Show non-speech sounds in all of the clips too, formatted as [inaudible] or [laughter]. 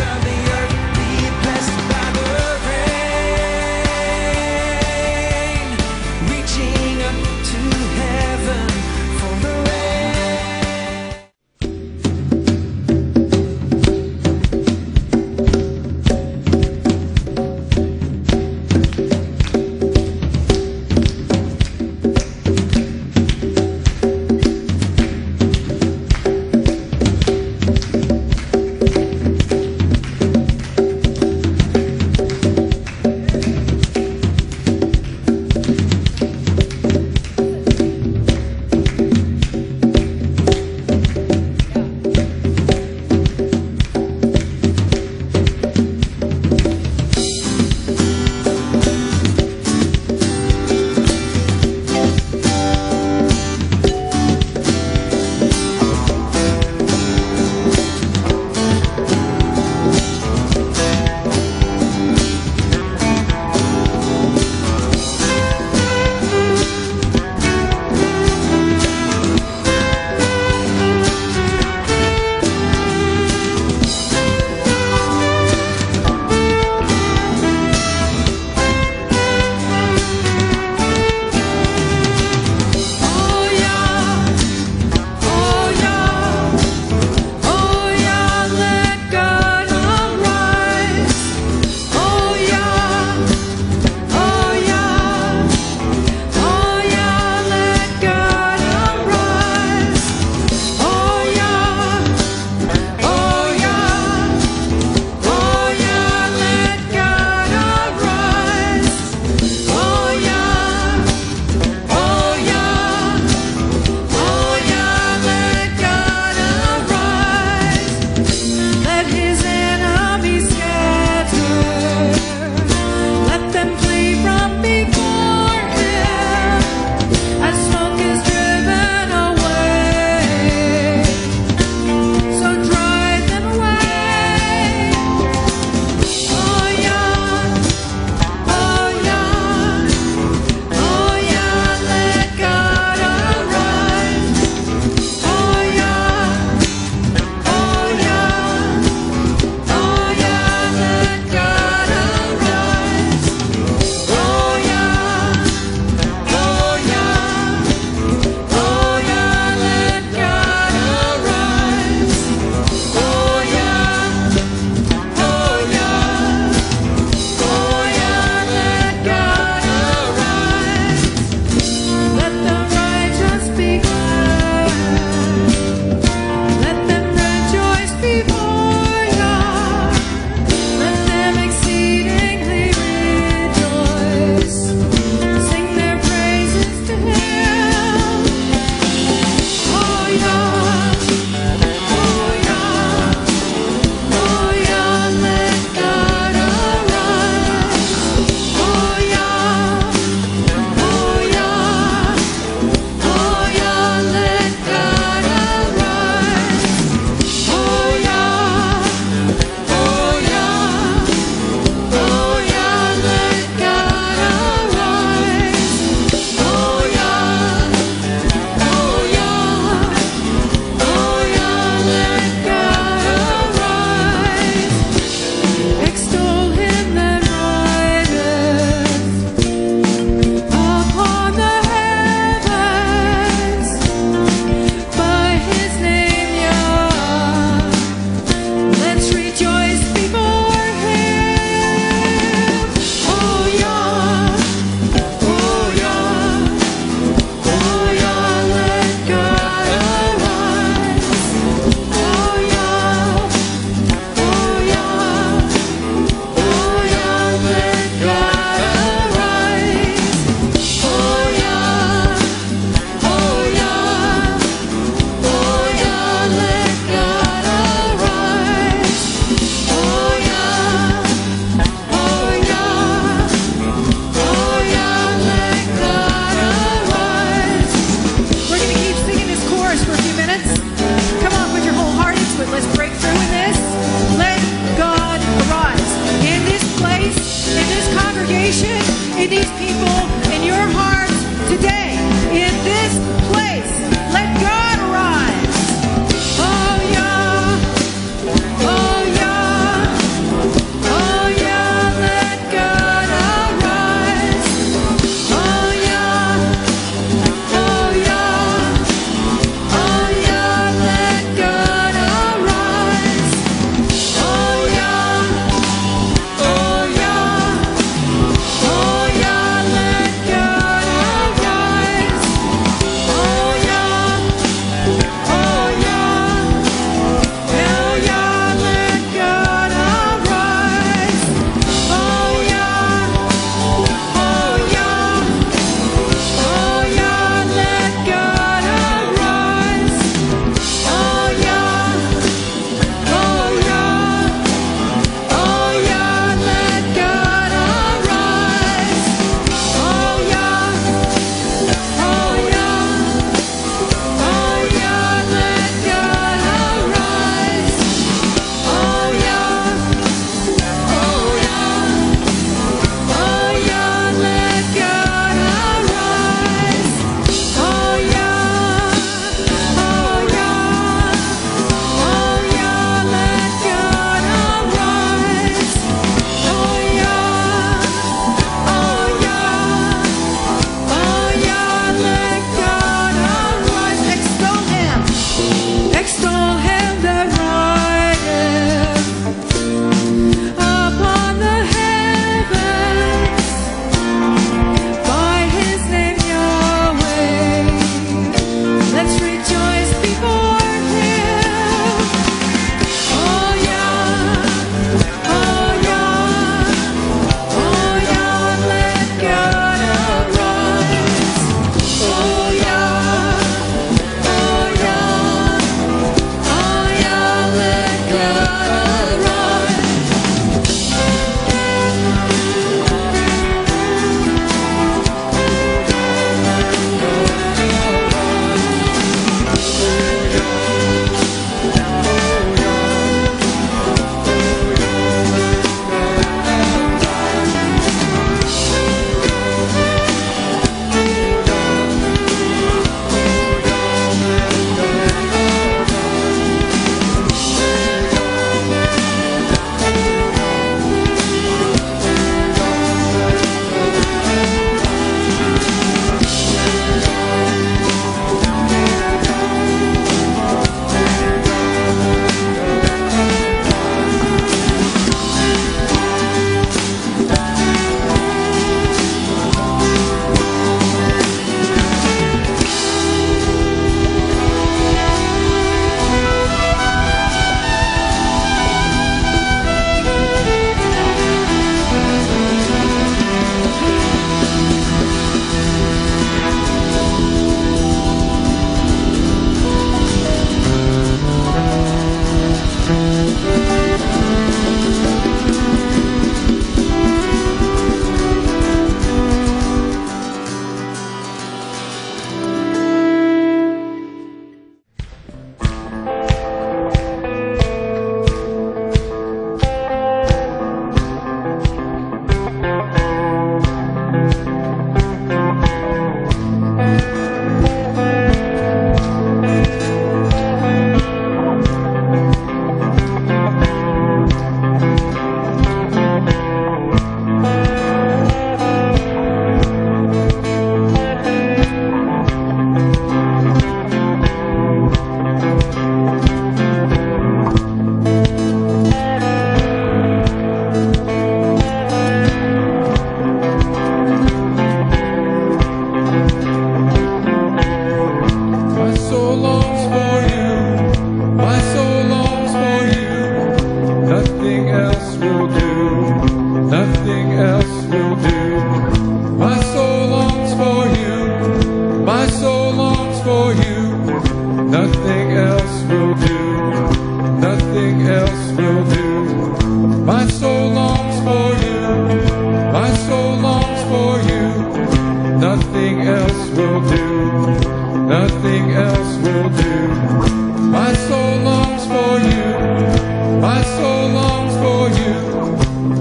of the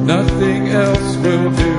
Nothing else will do,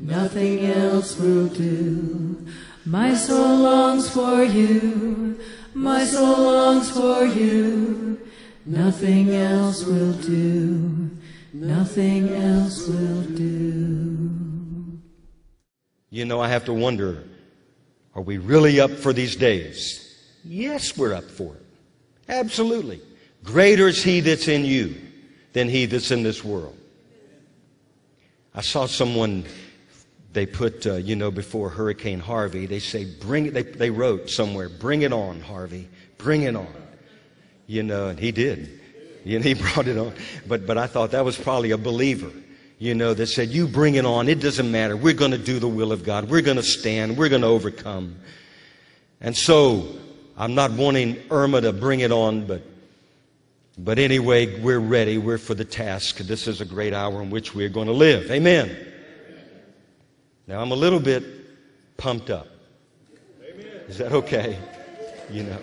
Nothing else will do. My soul longs for you. My soul longs for you. Nothing else will do. Nothing else will do. You know, I have to wonder are we really up for these days? Yes, we're up for it. Absolutely. Greater is He that's in you than He that's in this world. I saw someone, they put, uh, you know, before Hurricane Harvey, they say, bring it, they, they wrote somewhere, bring it on, Harvey, bring it on. You know, and he did. And he [laughs] brought it on. But, but I thought that was probably a believer you know, that said, You bring it on. It doesn't matter. We're going to do the will of God. We're going to stand. We're going to overcome. And so, I'm not wanting Irma to bring it on, but, but anyway, we're ready. We're for the task. This is a great hour in which we're going to live. Amen. Now, I'm a little bit pumped up. Is that okay? You know,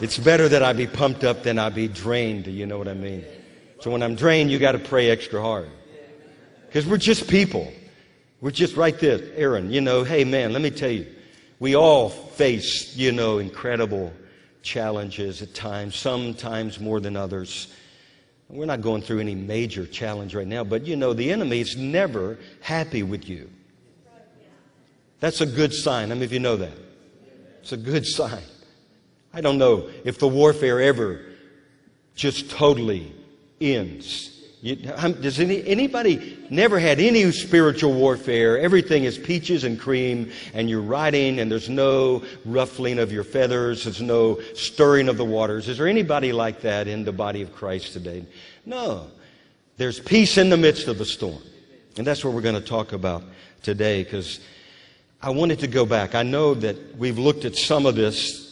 it's better that I be pumped up than I be drained. Do You know what I mean? So when I'm drained, you got to pray extra hard. Because we're just people. We're just right there. Aaron, you know, hey man, let me tell you, we all face, you know, incredible challenges at times, sometimes more than others. We're not going through any major challenge right now, but you know, the enemy is never happy with you. That's a good sign. How many of you know that? It's a good sign. I don't know if the warfare ever just totally ends. You, does any, anybody never had any spiritual warfare? Everything is peaches and cream, and you're riding, and there's no ruffling of your feathers, there's no stirring of the waters. Is there anybody like that in the body of Christ today? No. There's peace in the midst of the storm. And that's what we're going to talk about today because I wanted to go back. I know that we've looked at some of this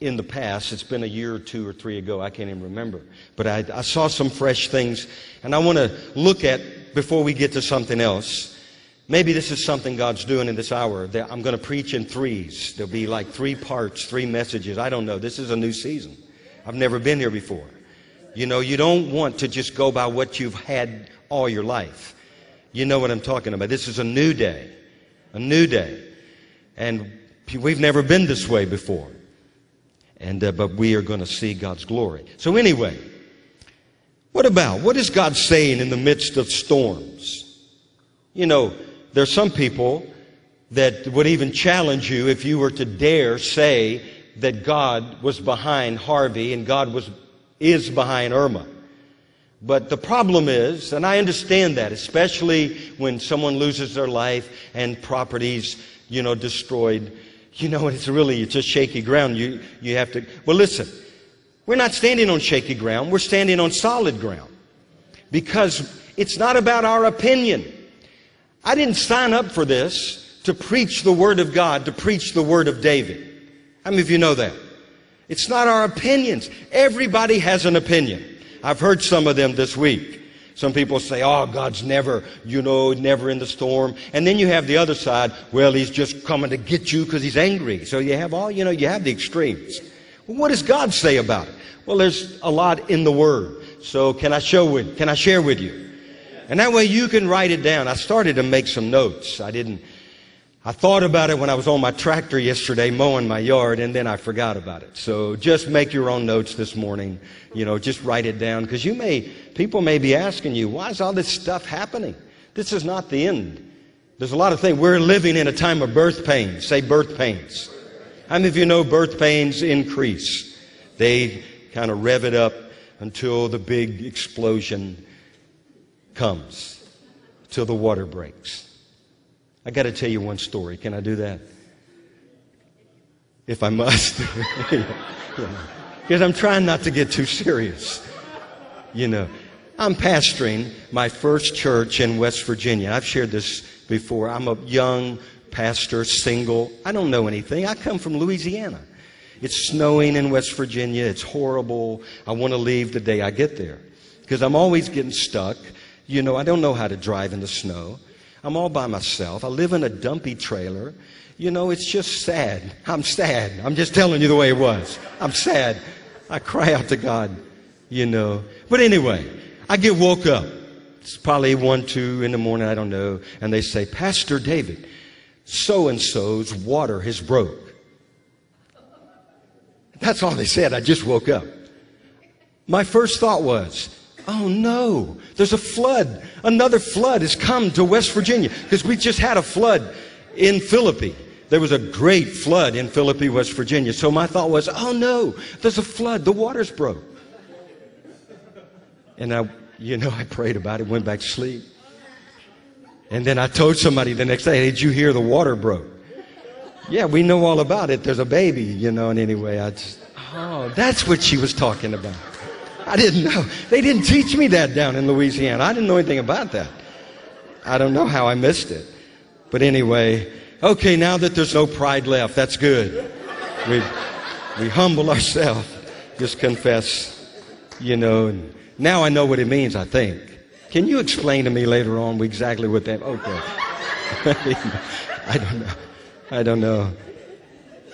in the past. It's been a year or two or three ago. I can't even remember. But I, I saw some fresh things, and I want to look at before we get to something else. Maybe this is something God's doing in this hour. I'm going to preach in threes. There'll be like three parts, three messages. I don't know. This is a new season. I've never been here before. You know, you don't want to just go by what you've had all your life. You know what I'm talking about. This is a new day. A new day. And we've never been this way before. And, uh, but we are going to see God's glory. So anyway, what about, what is God saying in the midst of storms? You know, there's some people that would even challenge you if you were to dare say that God was behind Harvey and God was, is behind Irma. But the problem is, and I understand that, especially when someone loses their life and properties, you know, destroyed you know, it's really it's just shaky ground. You, you have to, well, listen, we're not standing on shaky ground. We're standing on solid ground because it's not about our opinion. I didn't sign up for this to preach the Word of God, to preach the Word of David. How many of you know that? It's not our opinions. Everybody has an opinion. I've heard some of them this week. Some people say, oh, God's never, you know, never in the storm. And then you have the other side, well, he's just coming to get you because he's angry. So you have all, you know, you have the extremes. Well, what does God say about it? Well, there's a lot in the Word. So can I show with, can I share with you? And that way you can write it down. I started to make some notes. I didn't, I thought about it when I was on my tractor yesterday mowing my yard and then I forgot about it. So just make your own notes this morning. You know, just write it down because you may, people may be asking you, why is all this stuff happening? This is not the end. There's a lot of things. We're living in a time of birth pains. Say birth pains. How many of you know birth pains increase? They kind of rev it up until the big explosion comes, till the water breaks. I got to tell you one story. Can I do that? If I must. [laughs] Because I'm trying not to get too serious. You know, I'm pastoring my first church in West Virginia. I've shared this before. I'm a young pastor, single. I don't know anything. I come from Louisiana. It's snowing in West Virginia. It's horrible. I want to leave the day I get there because I'm always getting stuck. You know, I don't know how to drive in the snow. I'm all by myself. I live in a dumpy trailer. You know, it's just sad. I'm sad. I'm just telling you the way it was. I'm sad. I cry out to God, you know. But anyway, I get woke up It's probably one, two in the morning, I don't know. And they say, Pastor David, so and so's water has broke. That's all they said. I just woke up. My first thought was, oh no, there's a flood. Another flood has come to West Virginia because we just had a flood in Philippi. There was a great flood in Philippi, West Virginia. So my thought was, oh no, there's a flood. The water's broke. And I, you know, [laughs] I prayed about it, went back to sleep. And then I told somebody the next day, did you hear the water broke? Yeah, we know all about it. There's a baby, you know, and anyway, I just, oh, that's what she was talking about. I didn't know. They didn't teach me that down in Louisiana. I didn't know anything about that. I don't know how I missed it. But anyway, okay, now that there's no pride left, that's good. We, we humble ourselves, just confess, you know, and now I know what it means, I think. Can you explain to me later on exactly what that, okay. [laughs] I don't know. I don't know.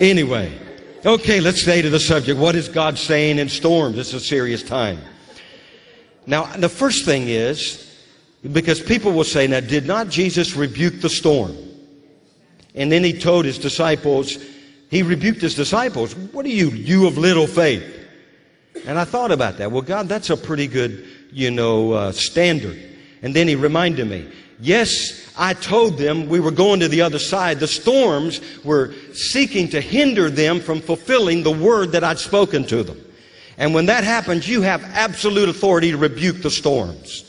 Anyway, okay, let's stay to the subject. What is God saying in storms? It's a serious time. Now, the first thing is, because people will say, now, did not Jesus rebuke the storm? And then he told his disciples, he rebuked his disciples, what are you, you of little faith? And I thought about that. Well, God, that's a pretty good, you know, uh, standard. And then he reminded me, yes, I told them we were going to the other side. The storms were seeking to hinder them from fulfilling the word that I'd spoken to them. And when that happens, you have absolute authority to rebuke the storms.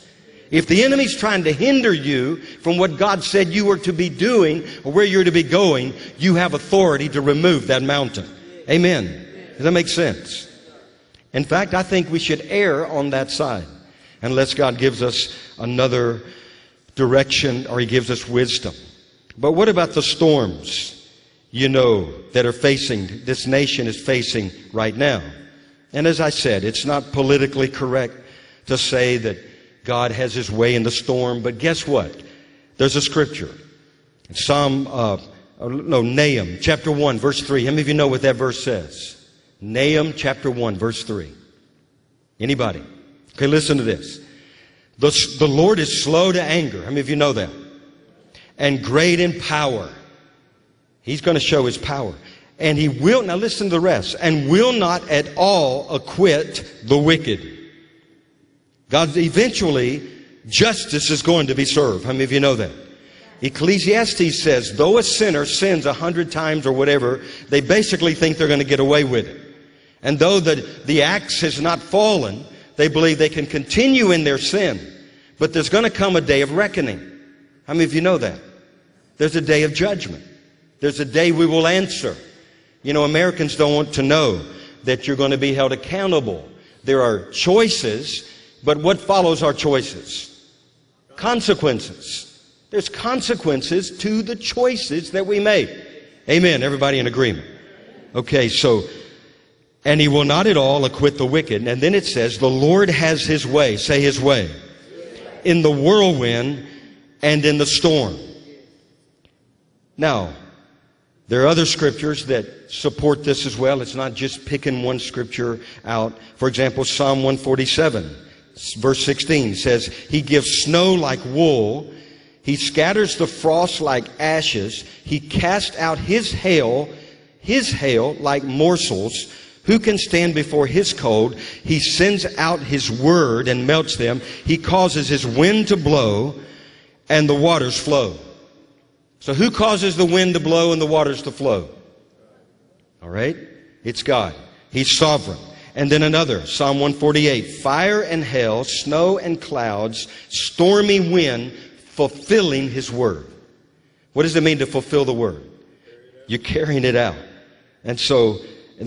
If the enemy's trying to hinder you from what God said you were to be doing or where you're to be going, you have authority to remove that mountain. Amen. Does that make sense? In fact, I think we should err on that side unless God gives us another direction or He gives us wisdom. But what about the storms, you know, that are facing, this nation is facing right now? And as I said, it's not politically correct to say that God has His way in the storm, but guess what? There's a scripture. Psalm, uh, no, Nahum, chapter 1, verse 3. How many of you know what that verse says? Nahum chapter 1, verse 3. Anybody? Okay, listen to this. The, the Lord is slow to anger. How many of you know that? And great in power. He's going to show his power. And he will, now listen to the rest, and will not at all acquit the wicked. God, eventually, justice is going to be served. How many of you know that? Ecclesiastes says, though a sinner sins a hundred times or whatever, they basically think they're going to get away with it. And though the, the axe has not fallen, they believe they can continue in their sin. But there's going to come a day of reckoning. How many of you know that? There's a day of judgment. There's a day we will answer. You know, Americans don't want to know that you're going to be held accountable. There are choices, but what follows our choices? Consequences. There's consequences to the choices that we make. Amen. Everybody in agreement. Okay, so and he will not at all acquit the wicked. And then it says, the Lord has his way, say his way, in the whirlwind and in the storm. Now, there are other scriptures that support this as well. It's not just picking one scripture out. For example, Psalm 147, verse 16 says, He gives snow like wool. He scatters the frost like ashes. He casts out his hail, his hail like morsels. Who can stand before his cold? He sends out his word and melts them. He causes his wind to blow and the waters flow. So who causes the wind to blow and the waters to flow? All right? It's God. He's sovereign. And then another, Psalm 148, fire and hail, snow and clouds, stormy wind, fulfilling his word. What does it mean to fulfill the word? You're carrying it out. And so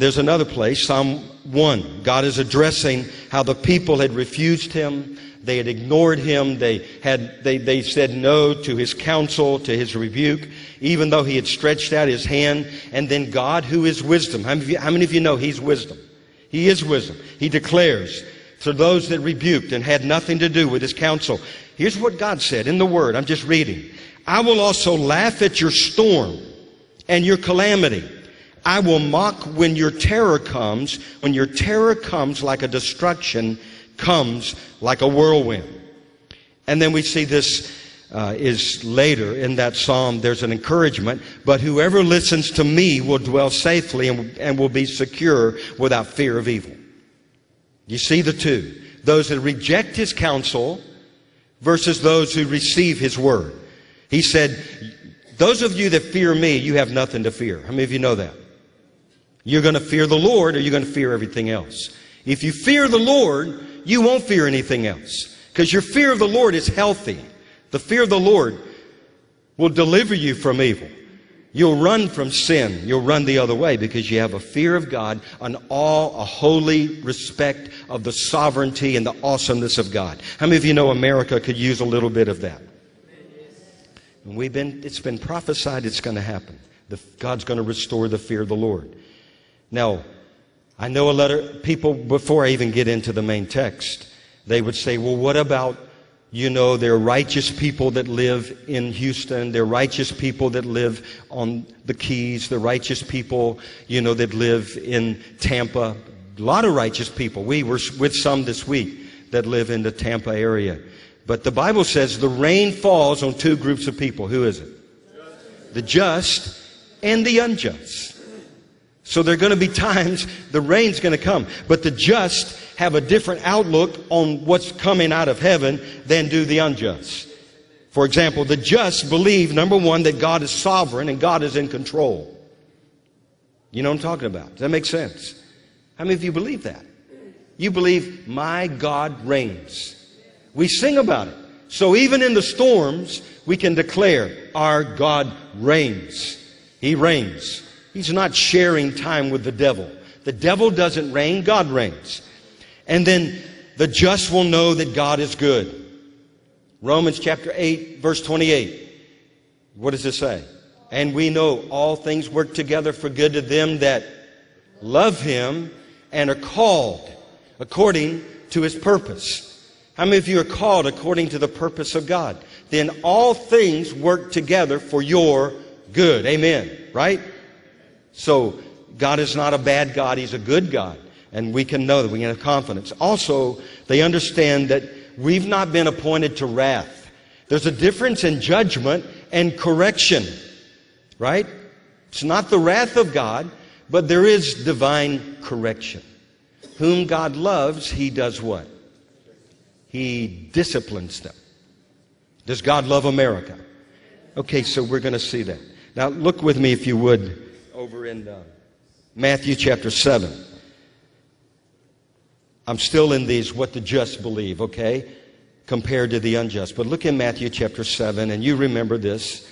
there's another place, Psalm 1. God is addressing how the people had refused him. They had ignored him. They had, they, they said no to his counsel, to his rebuke, even though he had stretched out his hand. And then God, who is wisdom. How many of you, how many of you know he's wisdom? He is wisdom. He declares to those that rebuked and had nothing to do with his counsel. Here's what God said in the word. I'm just reading. I will also laugh at your storm and your calamity. I will mock when your terror comes, when your terror comes like a destruction, comes like a whirlwind. And then we see this uh, is later in that psalm, there's an encouragement, but whoever listens to me will dwell safely and, and will be secure without fear of evil. You see the two. Those that reject his counsel versus those who receive his word. He said, those of you that fear me, you have nothing to fear. How many of you know that? You're going to fear the Lord or you're going to fear everything else. If you fear the Lord, you won't fear anything else. Because your fear of the Lord is healthy. The fear of the Lord will deliver you from evil. You'll run from sin. You'll run the other way because you have a fear of God, an awe, a holy respect of the sovereignty and the awesomeness of God. How many of you know America could use a little bit of that? And we've been, it's been prophesied it's going to happen. The, God's going to restore the fear of the Lord. Now, I know a lot of people, before I even get into the main text, they would say, well, what about you know, there are righteous people that live in Houston. There are righteous people that live on the Keys. the righteous people, you know, that live in Tampa. A lot of righteous people. We were with some this week that live in the Tampa area. But the Bible says the rain falls on two groups of people. Who is it? The just and the unjust. So there are going to be times the rain's going to come. But the just have a different outlook on what's coming out of heaven than do the unjust. For example, the just believe, number one, that God is sovereign and God is in control. You know what I'm talking about? Does that make sense? How many of you believe that? You believe my God reigns. We sing about it. So even in the storms, we can declare our God reigns. He reigns. He's not sharing time with the devil. The devil doesn't reign, God reigns. And then the just will know that God is good. Romans chapter 8, verse 28. What does it say? And we know all things work together for good to them that love him and are called according to his purpose. How many of you are called according to the purpose of God? Then all things work together for your good. Amen. Right? So God is not a bad God, He's a good God. And we can know that, we can have confidence. Also, they understand that we've not been appointed to wrath. There's a difference in judgment and correction, right? It's not the wrath of God, but there is divine correction. Whom God loves, He does what? He disciplines them. Does God love America? Okay, so we're going to see that. Now, look with me, if you would, over in uh, Matthew chapter 7. I'm still in these what the just believe, okay? Compared to the unjust. But look in Matthew chapter 7, and you remember this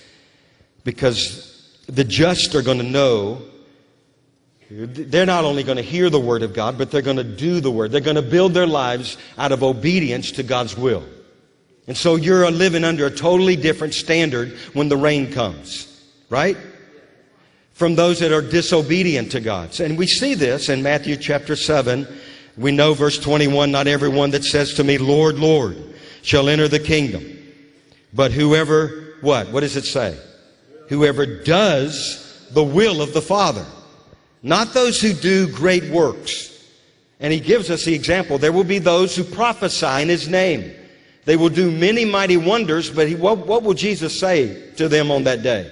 because the just are going to know. They're not only going to hear the word of God, but they're going to do the word. They're going to build their lives out of obedience to God's will. And so you're living under a totally different standard when the rain comes, right? From those that are disobedient to God. And we see this in Matthew chapter 7. We know verse 21, not everyone that says to me, Lord, Lord, shall enter the kingdom. But whoever, what? What does it say? Whoever does the will of the Father. Not those who do great works. And he gives us the example. There will be those who prophesy in his name. They will do many mighty wonders, but he, what, what will Jesus say to them on that day?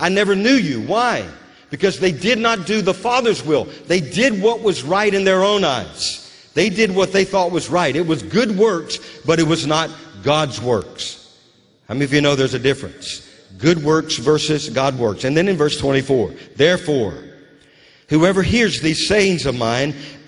I never knew you. Why? Because they did not do the Father's will. They did what was right in their own eyes. They did what they thought was right. It was good works, but it was not God's works. How many of you know there's a difference? Good works versus God works. And then in verse 24, therefore, whoever hears these sayings of mine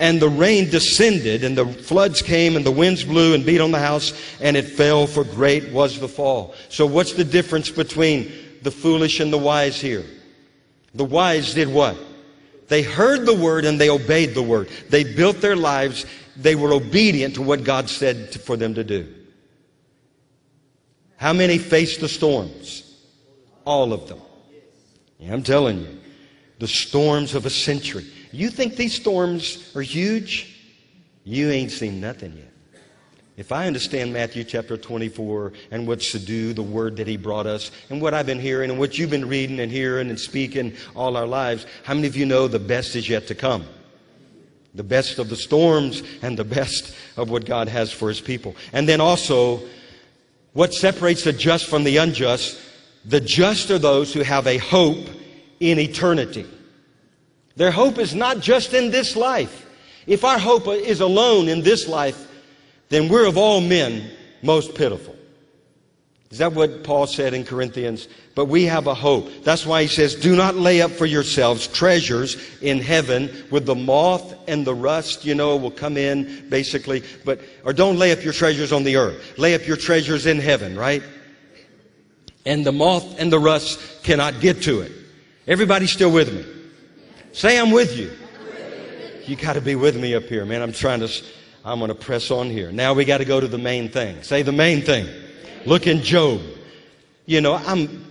And the rain descended, and the floods came, and the winds blew and beat on the house, and it fell, for great was the fall. So, what's the difference between the foolish and the wise here? The wise did what? They heard the word and they obeyed the word. They built their lives. They were obedient to what God said to, for them to do. How many faced the storms? All of them. Yeah, I'm telling you. the storms of a century. You think these storms are huge? You ain't seen nothing yet. If I understand Matthew chapter 24 and what's to do, the word that he brought us, and what I've been hearing, and what you've been reading and hearing and speaking all our lives, how many of you know the best is yet to come? The best of the storms and the best of what God has for his people. And then also, what separates the just from the unjust? The just are those who have a hope in eternity. Their hope is not just in this life. If our hope is alone in this life, then we're of all men most pitiful. Is that what Paul said in Corinthians? But we have a hope. That's why he says, Do not lay up for yourselves treasures in heaven with the moth and the rust, you know, will come in, basically. But, or don't lay up your treasures on the earth. Lay up your treasures in heaven, right? And the moth and the rust cannot get to it. Everybody still with me? Say, I'm with you. You got to be with me up here, man. I'm trying to, I'm going to press on here. Now we got to go to the main thing. Say the main thing. Look in Job. You know, I'm,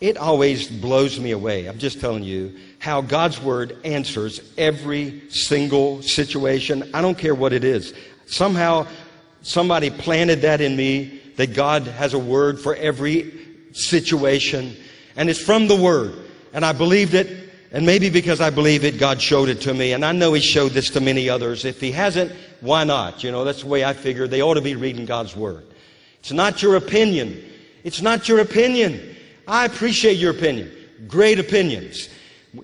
it always blows me away. I'm just telling you how God's word answers every single situation. I don't care what it is. Somehow somebody planted that in me that God has a word for every situation and it's from the word. And I believed it and maybe because I believe it, God showed it to me. And I know He showed this to many others. If He hasn't, why not? You know, that's the way I figure they ought to be reading God's Word. It's not your opinion. It's not your opinion. I appreciate your opinion. Great opinions.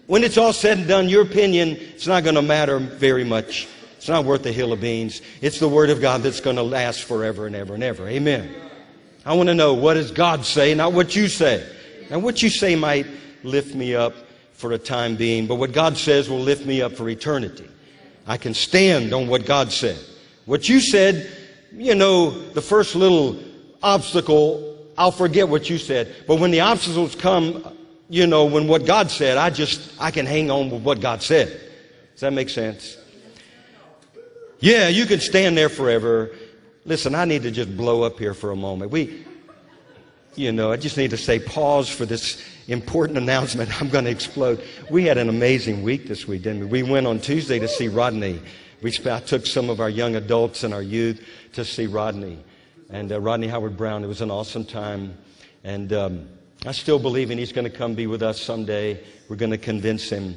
When it's all said and done, your opinion, it's not going to matter very much. It's not worth a hill of beans. It's the Word of God that's going to last forever and ever and ever. Amen. I want to know what does God say, not what you say. And what you say might lift me up for a time being, but what God says will lift me up for eternity. I can stand on what God said. What you said, you know, the first little obstacle, I'll forget what you said. But when the obstacles come, you know, when what God said, I just, I can hang on with what God said. Does that make sense? Yeah, you can stand there forever. Listen, I need to just blow up here for a moment. We, you know, I just need to say pause for this important announcement. I'm going to explode. We had an amazing week this week, didn't we? We went on Tuesday to see Rodney. We, I took some of our young adults and our youth to see Rodney. And uh, Rodney Howard Browne, it was an awesome time. And um, I still believe in he's going to come be with us someday. We're going to convince him.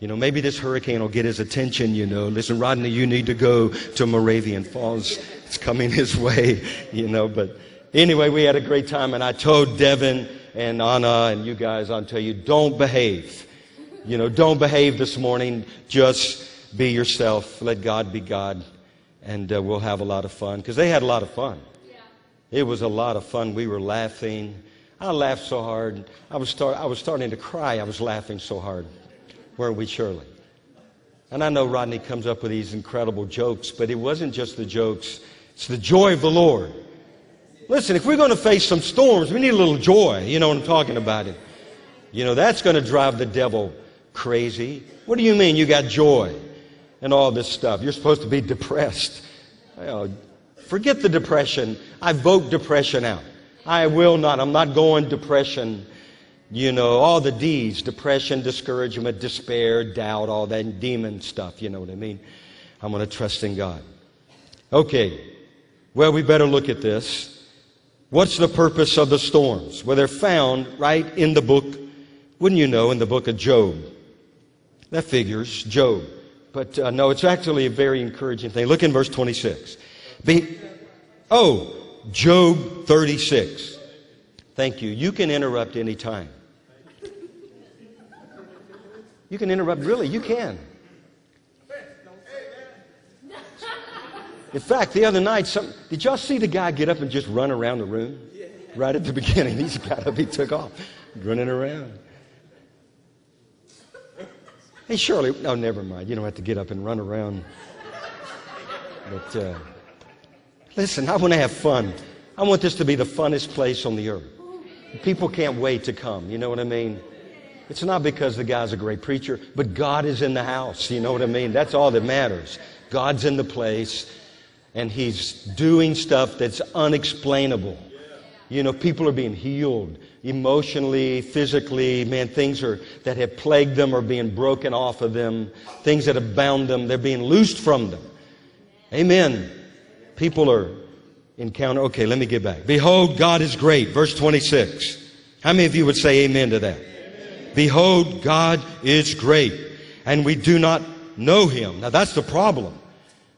You know, maybe this hurricane will get his attention, you know. Listen, Rodney, you need to go to Moravian Falls. It's coming [laughs] his way, you know. But anyway, we had a great time. And I told Devin, and Anna and you guys, I'll tell you, don't behave. You know, don't behave this morning. Just be yourself. Let God be God. And uh, we'll have a lot of fun. Because they had a lot of fun. Yeah. It was a lot of fun. We were laughing. I laughed so hard. I was, start, I was starting to cry. I was laughing so hard. Weren't we, Shirley? And I know Rodney comes up with these incredible jokes, but it wasn't just the jokes. It's the joy of the Lord. Listen, if we're going to face some storms, we need a little joy. You know what I'm talking about? It. You know, that's going to drive the devil crazy. What do you mean you got joy and all this stuff? You're supposed to be depressed. forget the depression. I vote depression out. I will not. I'm not going depression. You know, all the D's depression, discouragement, despair, doubt, all that demon stuff. You know what I mean? I'm going to trust in God. Okay. Well, we better look at this. What's the purpose of the storms? Well, they're found right in the book, wouldn't you know, in the book of Job. That figures, Job. But uh, no, it's actually a very encouraging thing. Look in verse 26. Be, oh, Job 36. Thank you. You can interrupt any time. You can interrupt, really, you can. In fact, the other night, some, did y'all see the guy get up and just run around the room? Right at the [laughs] beginning, he's got up, he took off, running around. Hey, Shirley, no, never mind. You don't have to get up and run around. But uh, listen, I want to have fun. I want this to be the funnest place on the earth. People can't wait to come. You know what I mean? It's not because the guy's a great preacher, but God is in the house. You know what I mean? That's all that matters. God's in the place and he's doing stuff that's unexplainable. You know, people are being healed emotionally, physically. Man, things are, that have plagued them are being broken off of them. Things that have bound them, they're being loosed from them. Amen. People are encounter. Okay, let me get back. Behold, God is great. Verse 26. How many of you would say amen to that? Behold, God is great, and we do not know him. Now that's the problem.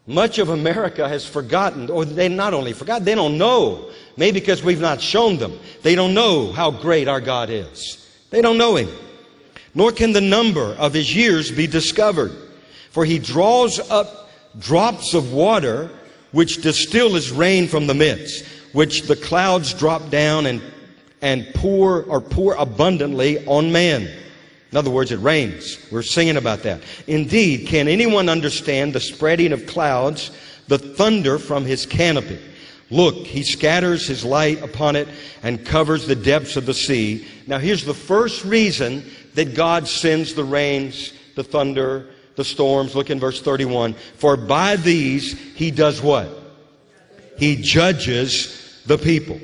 Much of America has forgotten, or they not only forgot, they don't know. Maybe because we've not shown them. They don't know how great our God is. They don't know him. Nor can the number of his years be discovered. For he draws up drops of water which distill as rain from the midst, which the clouds drop down and, and pour or pour abundantly on man. In other words, it rains. We're singing about that. Indeed, can anyone understand the spreading of clouds, the thunder from his canopy? Look, he scatters his light upon it and covers the depths of the sea. Now, here's the first reason that God sends the rains, the thunder, the storms. Look in verse 31. For by these he does what? He judges the people.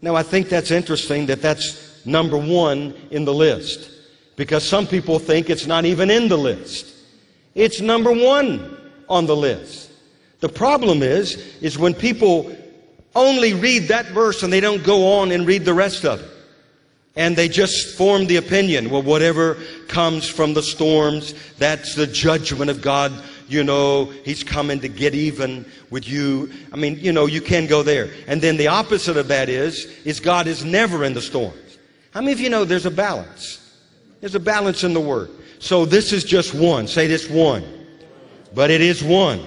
Now, I think that's interesting that that's number one in the list because some people think it's not even in the list. It's number one on the list. The problem is, is when people only read that verse and they don't go on and read the rest of it. And they just form the opinion, well, whatever comes from the storms, that's the judgment of God. You know, He's coming to get even with you. I mean, you know, you can go there. And then the opposite of that is, is God is never in the storm. How many of you know there's a balance? There's a balance in the Word. So this is just one. Say this one. But it is one.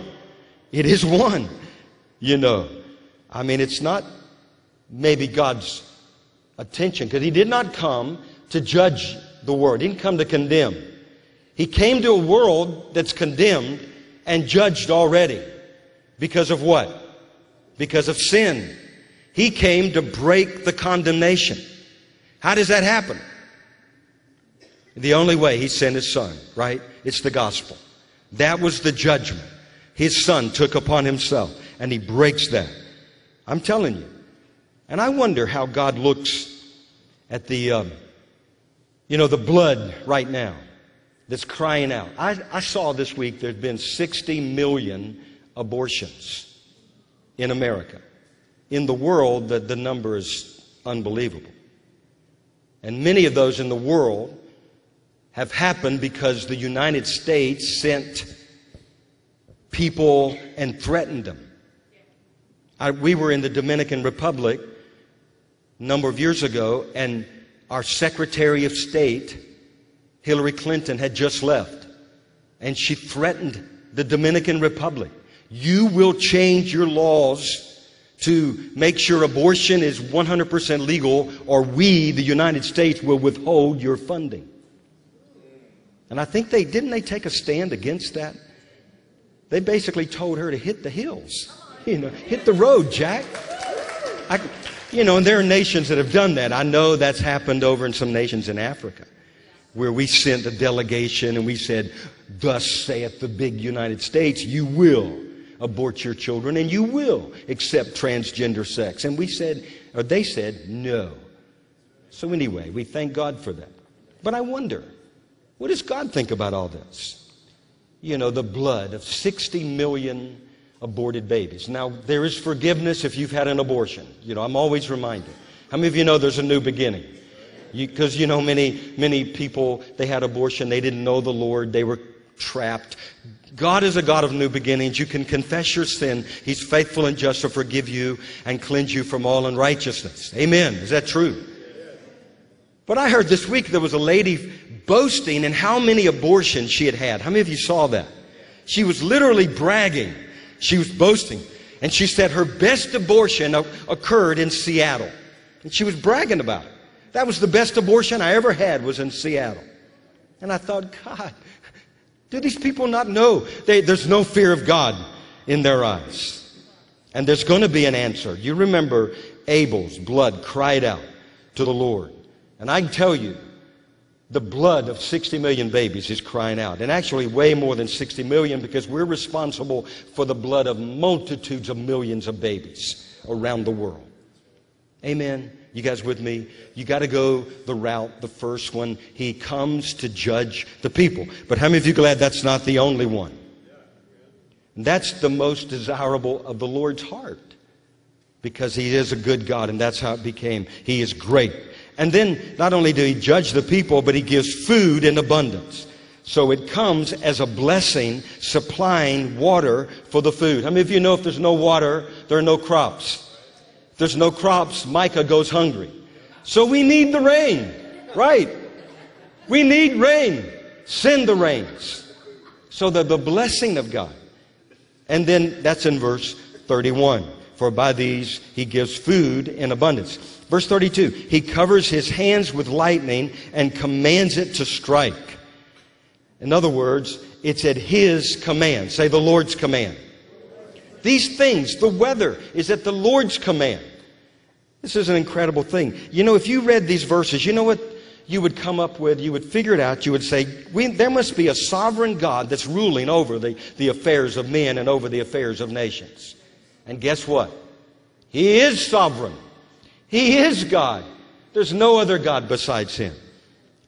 It is one. You know, I mean, it's not maybe God's attention because He did not come to judge the world, He didn't come to condemn. He came to a world that's condemned and judged already. Because of what? Because of sin. He came to break the condemnation. How does that happen? The only way he sent his son, right? It's the gospel. That was the judgment his son took upon himself, and he breaks that. I'm telling you. And I wonder how God looks at the, um, you know, the blood right now that's crying out. I, I saw this week there's been 60 million abortions in America. In the world, the, the number is unbelievable. And many of those in the world have happened because the United States sent people and threatened them. I, we were in the Dominican Republic a number of years ago, and our Secretary of State, Hillary Clinton, had just left. And she threatened the Dominican Republic. You will change your laws to make sure abortion is 100% legal, or we, the United States, will withhold your funding. And I think they didn't they take a stand against that? They basically told her to hit the hills. [laughs] You know, hit the road, Jack. I, you know, and there are nations that have done that. I know that's happened over in some nations in Africa where we sent a delegation and we said, Thus saith the big United States, you will abort your children and you will accept transgender sex. And we said, or they said, no. So anyway, we thank God for that. But I wonder, what does God think about all this? You know, the blood of 60 million aborted babies. Now, there is forgiveness if you've had an abortion. You know, I'm always reminded. How many of you know there's a new beginning? Because, you, you know, many, many people, they had abortion, they didn't know the Lord, they were trapped. God is a God of new beginnings. You can confess your sin. He's faithful and just to forgive you and cleanse you from all unrighteousness. Amen. Is that true? But I heard this week there was a lady boasting in how many abortions she had had. How many of you saw that? She was literally bragging. She was boasting. And she said her best abortion occurred in Seattle. And she was bragging about it. That was the best abortion I ever had was in Seattle. And I thought, God, do these people not know? They, there's no fear of God in their eyes. And there's going to be an answer. You remember Abel's blood cried out to the Lord. And I can tell you, the blood of 60 million babies is crying out. And actually, way more than 60 million because we're responsible for the blood of multitudes of millions of babies around the world. Amen. You guys with me? You got to go the route, the first one. He comes to judge the people. But how many of you glad that's not the only one? That's the most desirable of the Lord's heart because He is a good God, and that's how it became. He is great. And then not only do He judge the people, but He gives food in abundance. So it comes as a blessing, supplying water for the food. How many of you know if there's no water, there are no crops? There's no crops, Micah goes hungry. So we need the rain, right? We need rain. Send the rains. So that the blessing of God. And then that's in verse 31. For by these he gives food in abundance. Verse 32. He covers his hands with lightning and commands it to strike. In other words, it's at his command. Say the Lord's command. These things, the weather, is at the Lord's command. This is an incredible thing. You know, if you read these verses, you know what you would come up with? You would figure it out. You would say, there must be a sovereign God that's ruling over the, the affairs of men and over the affairs of nations. And guess what? He is sovereign. He is God. There's no other God besides Him.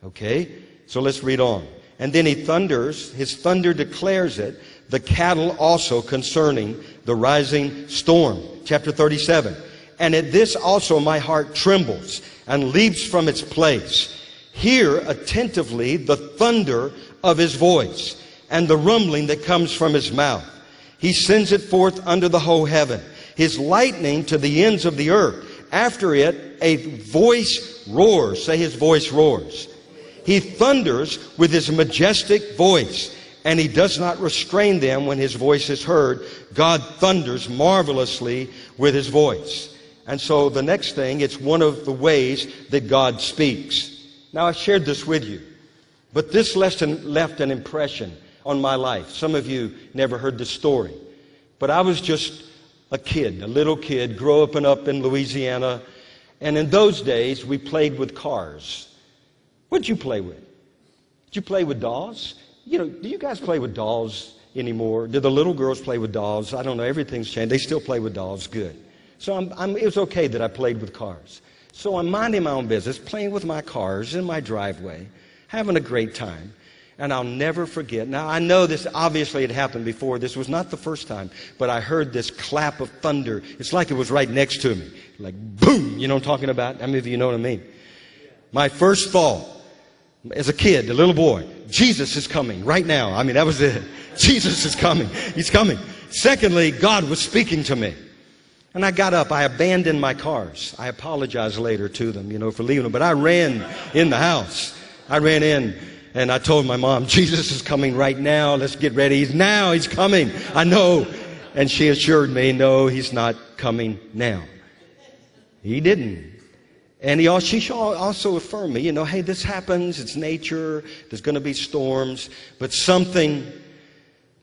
Okay? So let's read on. And then he thunders, his thunder declares it, the cattle also concerning the rising storm. Chapter 37. And at this also my heart trembles and leaps from its place. Hear attentively the thunder of his voice and the rumbling that comes from his mouth. He sends it forth under the whole heaven, his lightning to the ends of the earth. After it, a voice roars. Say his voice roars. He thunders with his majestic voice, and he does not restrain them when his voice is heard. God thunders marvelously with his voice. And so the next thing, it's one of the ways that God speaks. Now, I shared this with you, but this lesson left an impression on my life. Some of you never heard the story, but I was just a kid, a little kid, growing up in Louisiana. And in those days, we played with cars. What'd you play with? Did you play with dolls? You know, do you guys play with dolls anymore? Do the little girls play with dolls? I don't know. Everything's changed. They still play with dolls. Good. So I'm, I'm, it was okay that I played with cars. So I'm minding my own business, playing with my cars in my driveway, having a great time. And I'll never forget. Now, I know this obviously had happened before. This was not the first time, but I heard this clap of thunder. It's like it was right next to me. Like boom, you know what I'm talking about? How many of you know what I mean? My first thought as a kid, a little boy, Jesus is coming right now. I mean, that was it. [laughs] Jesus is coming. He's coming. Secondly, God was speaking to me. And I got up. I abandoned my cars. I apologized later to them, you know, for leaving them. But I ran in the house. I ran in and I told my mom, Jesus is coming right now. Let's get ready. He's now. He's coming. I know. And she assured me, no, he's not coming now. He didn't. And he she also affirmed me, you know, hey, this happens, it's nature, there's going to be storms, but something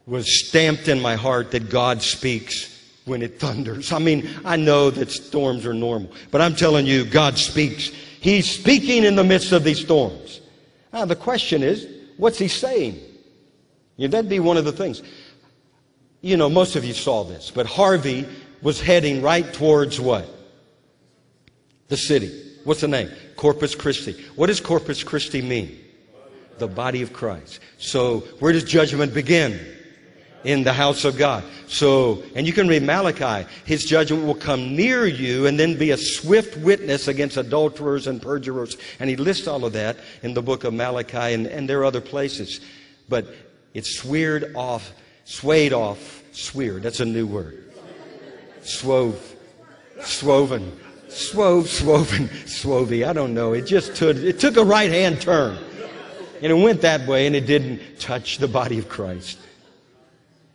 was stamped in my heart that God speaks when it thunders. I mean, I know that storms are normal, but I'm telling you, God speaks. He's speaking in the midst of these storms. Now, the question is, what's he saying? You know, that'd be one of the things. You know, most of you saw this, but Harvey was heading right towards what? The city. What's the name? Corpus Christi. What does Corpus Christi mean? The body of Christ. So, where does judgment begin? In the house of God. So, and you can read Malachi. His judgment will come near you and then be a swift witness against adulterers and perjurers. And he lists all of that in the book of Malachi and, and there are other places. But it's sweared off, swayed off, sweared. That's a new word. Swove, swoven Swove, swoven, swovey. I don't know. It just took, it took a right hand turn. And it went that way and it didn't touch the body of Christ.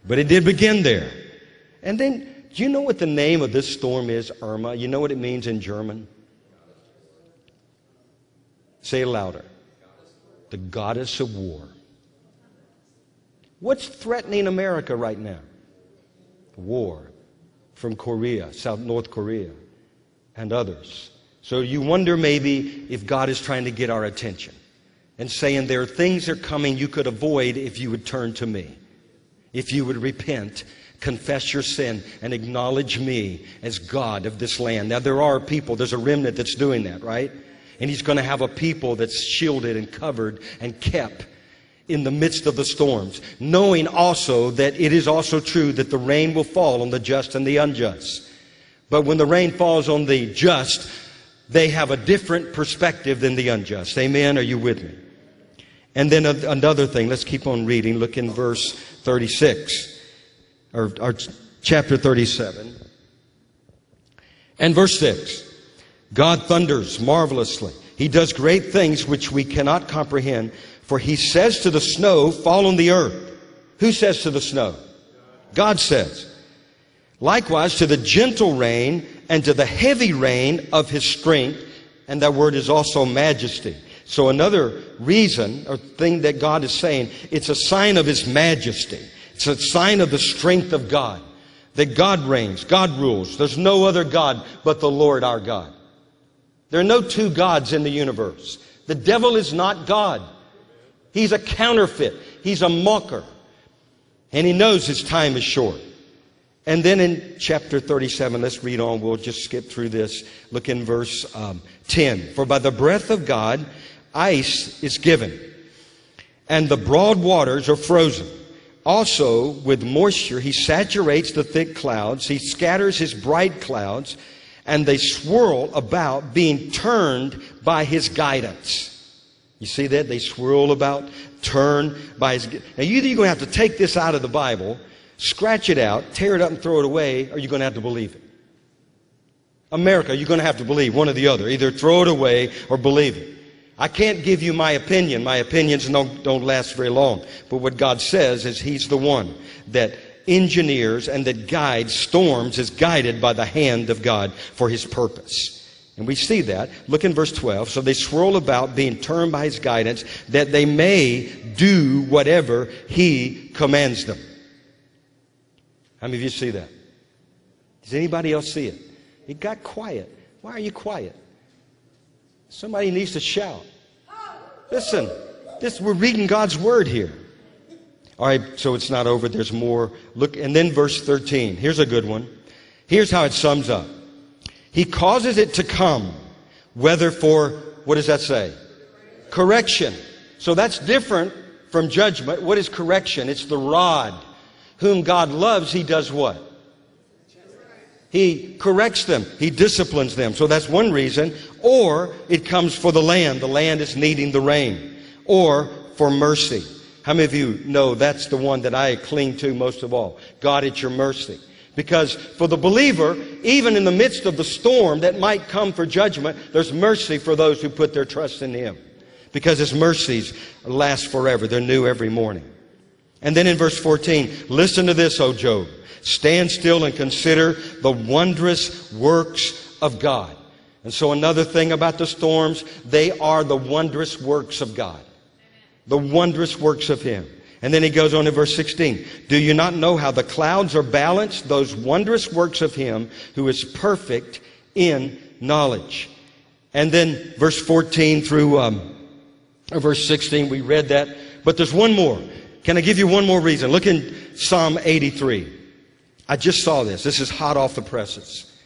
But it did begin there. And then, do you know what the name of this storm is, Irma? You know what it means in German? Say it louder. The goddess of war. What's threatening America right now? War from Korea, South North Korea and others. So you wonder maybe if God is trying to get our attention and saying there are things that are coming you could avoid if you would turn to me, if you would repent. confess your sin and acknowledge me as God of this land. Now, there are people, there's a remnant that's doing that, right? And He's going to have a people that's shielded and covered and kept in the midst of the storms, knowing also that it is also true that the rain will fall on the just and the unjust. But when the rain falls on the just, they have a different perspective than the unjust. Amen? Are you with me? And then another thing, let's keep on reading. Look in verse 36, or, or chapter 37. And verse 6 God thunders marvelously. He does great things which we cannot comprehend. For he says to the snow, fall on the earth. Who says to the snow? God says. Likewise to the gentle rain and to the heavy rain of his strength. And that word is also majesty. So another reason or thing that God is saying, it's a sign of his majesty. It's a sign of the strength of God. That God reigns, God rules. There's no other God but the Lord our God. There are no two gods in the universe. The devil is not God. He's a counterfeit. He's a mocker. And he knows his time is short. And then in chapter 37, let's read on. We'll just skip through this. Look in verse um, 10. For by the breath of God, ice is given, and the broad waters are frozen. Also, with moisture, he saturates the thick clouds. He scatters his bright clouds, and they swirl about, being turned by his guidance. You see that? They swirl about, turn by his. Now, either you're going to have to take this out of the Bible, scratch it out, tear it up, and throw it away, or you're going to have to believe it. America, you're going to have to believe one or the other. Either throw it away or believe it. I can't give you my opinion. My opinions don't, don't last very long. But what God says is He's the one that engineers and that guides storms is guided by the hand of God for His purpose. And we see that. Look in verse 12. So they swirl about, being turned by his guidance, that they may do whatever he commands them. How many of you see that? Does anybody else see it? It got quiet. Why are you quiet? Somebody needs to shout. Listen, this, we're reading God's word here. All right, so it's not over. There's more. Look, and then verse 13. Here's a good one. Here's how it sums up. He causes it to come, whether for, what does that say? Correction. So that's different from judgment. What is correction? It's the rod. Whom God loves, He does what? He corrects them. He disciplines them. So that's one reason. Or it comes for the land. The land is needing the rain. Or for mercy. How many of you know that's the one that I cling to most of all? God, it's your mercy. Because for the believer, even in the midst of the storm that might come for judgment, there's mercy for those who put their trust in Him. Because His mercies last forever. They're new every morning. And then in verse 14, listen to this, O Job. Stand still and consider the wondrous works of God. And so another thing about the storms, they are the wondrous works of God. The wondrous works of Him. And then he goes on in verse 16. Do you not know how the clouds are balanced? Those wondrous works of him who is perfect in knowledge. And then verse 14 through um, verse 16, we read that. But there's one more. Can I give you one more reason? Look in Psalm 83. I just saw this. This is hot off the presses.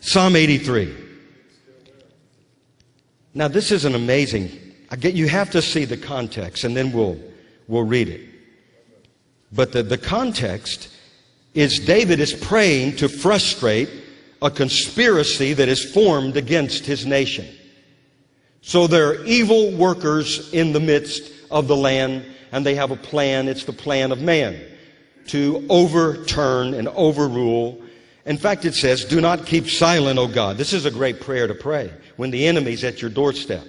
Psalm 83. Now, this is an amazing. I get you have to see the context, and then we'll We'll read it. But the, the context is David is praying to frustrate a conspiracy that is formed against his nation. So there are evil workers in the midst of the land, and they have a plan. It's the plan of man to overturn and overrule. In fact, it says, Do not keep silent, O God. This is a great prayer to pray when the enemy's at your doorstep.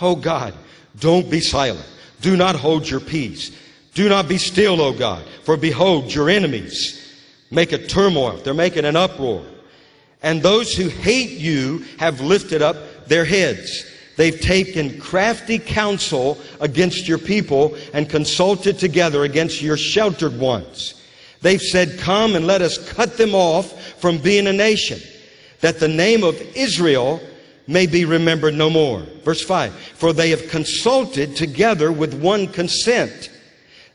Oh God, don't be silent. Do not hold your peace. Do not be still, O God, for behold, your enemies make a turmoil. They're making an uproar. And those who hate you have lifted up their heads. They've taken crafty counsel against your people and consulted together against your sheltered ones. They've said, Come and let us cut them off from being a nation, that the name of Israel may be remembered no more. Verse 5 For they have consulted together with one consent.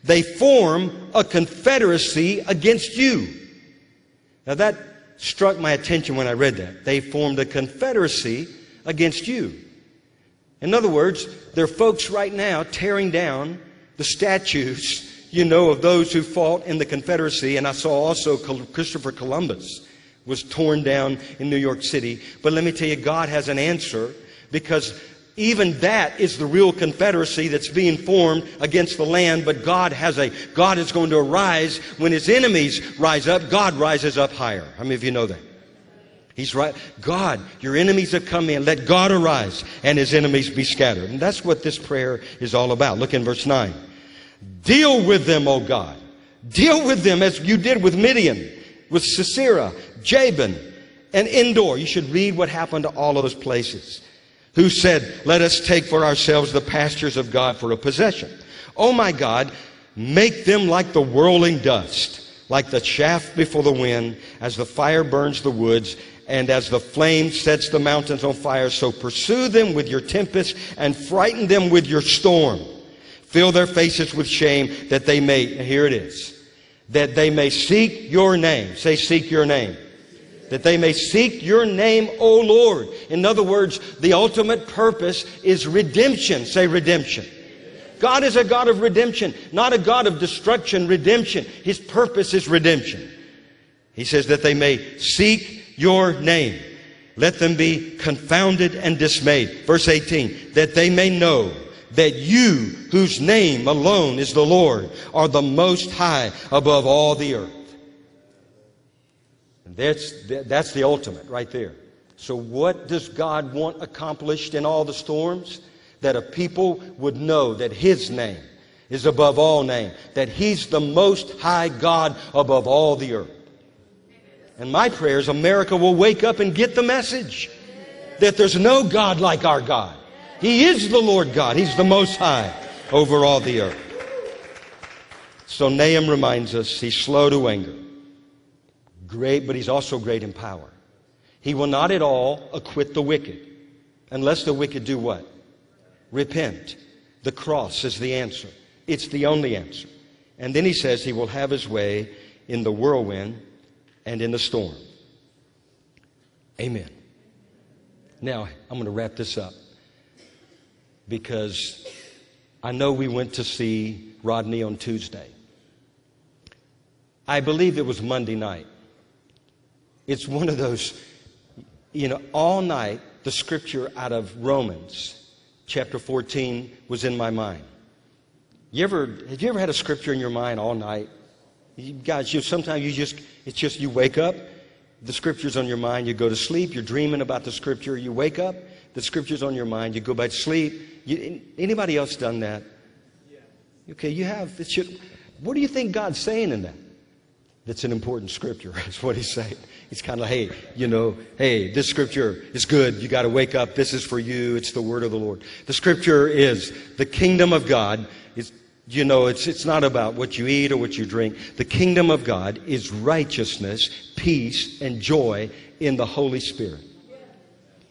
They form a confederacy against you. Now that struck my attention when I read that. They formed a confederacy against you. In other words, there are folks right now tearing down the statues, you know, of those who fought in the Confederacy. And I saw also Christopher Columbus was torn down in New York City. But let me tell you, God has an answer because even that is the real confederacy that's being formed against the land but god has a god is going to arise when his enemies rise up god rises up higher how many of you know that He's right. God, your enemies have come in. Let God arise and his enemies be scattered. And that's what this prayer is all about. Look in verse 9. Deal with them, O God. Deal with them as you did with Midian, with Sisera, Jabin, and Endor. You should read what happened to all of those places. Who said, Let us take for ourselves the pastures of God for a possession. Oh my God, make them like the whirling dust, like the chaff before the wind, as the fire burns the woods and as the flame sets the mountains on fire, so pursue them with your tempest and frighten them with your storm. Fill their faces with shame that they may, here it is, that they may seek your name. Say, seek your name. That they may seek your name, O Lord. In other words, the ultimate purpose is redemption. Say redemption. God is a God of redemption, not a God of destruction, redemption. His purpose is redemption. He says that they may seek your name. Let them be confounded and dismayed. Verse 18, that they may know that you, whose name alone is the Lord, are the most high above all the earth. And that's, that's the ultimate right there. So, what does God want accomplished in all the storms? That a people would know that His name is above all name, that He's the most high God above all the earth. And my prayer is America will wake up and get the message that there's no God like our God. He is the Lord God. He's the Most High over all the earth. So Nahum reminds us he's slow to anger, great, but he's also great in power. He will not at all acquit the wicked unless the wicked do what? Repent. The cross is the answer. It's the only answer. And then he says he will have his way in the whirlwind and in the storm. Amen. Now, I'm going to wrap this up because I know we went to see Rodney on Tuesday. I believe it was Monday night. It's one of those, you know, all night the scripture out of Romans chapter 14 was in my mind. You ever, have you ever had a scripture in your mind all night? You guys, you, sometimes you just, it's just you wake up, the scripture's on your mind, you go to sleep, you're dreaming about the scripture, you wake up, the scripture's on your mind, you go back to sleep. You, anybody else done that? Okay, you have. It should, what do you think God's saying in that? That's an important scripture, [laughs] is what he's saying. He's kind of, hey, you know, hey, this scripture is good. You got to wake up. This is for you. It's the word of the Lord. The scripture is the kingdom of God is you know, it's, it's not about what you eat or what you drink. The kingdom of God is righteousness, peace, and joy in the Holy Spirit.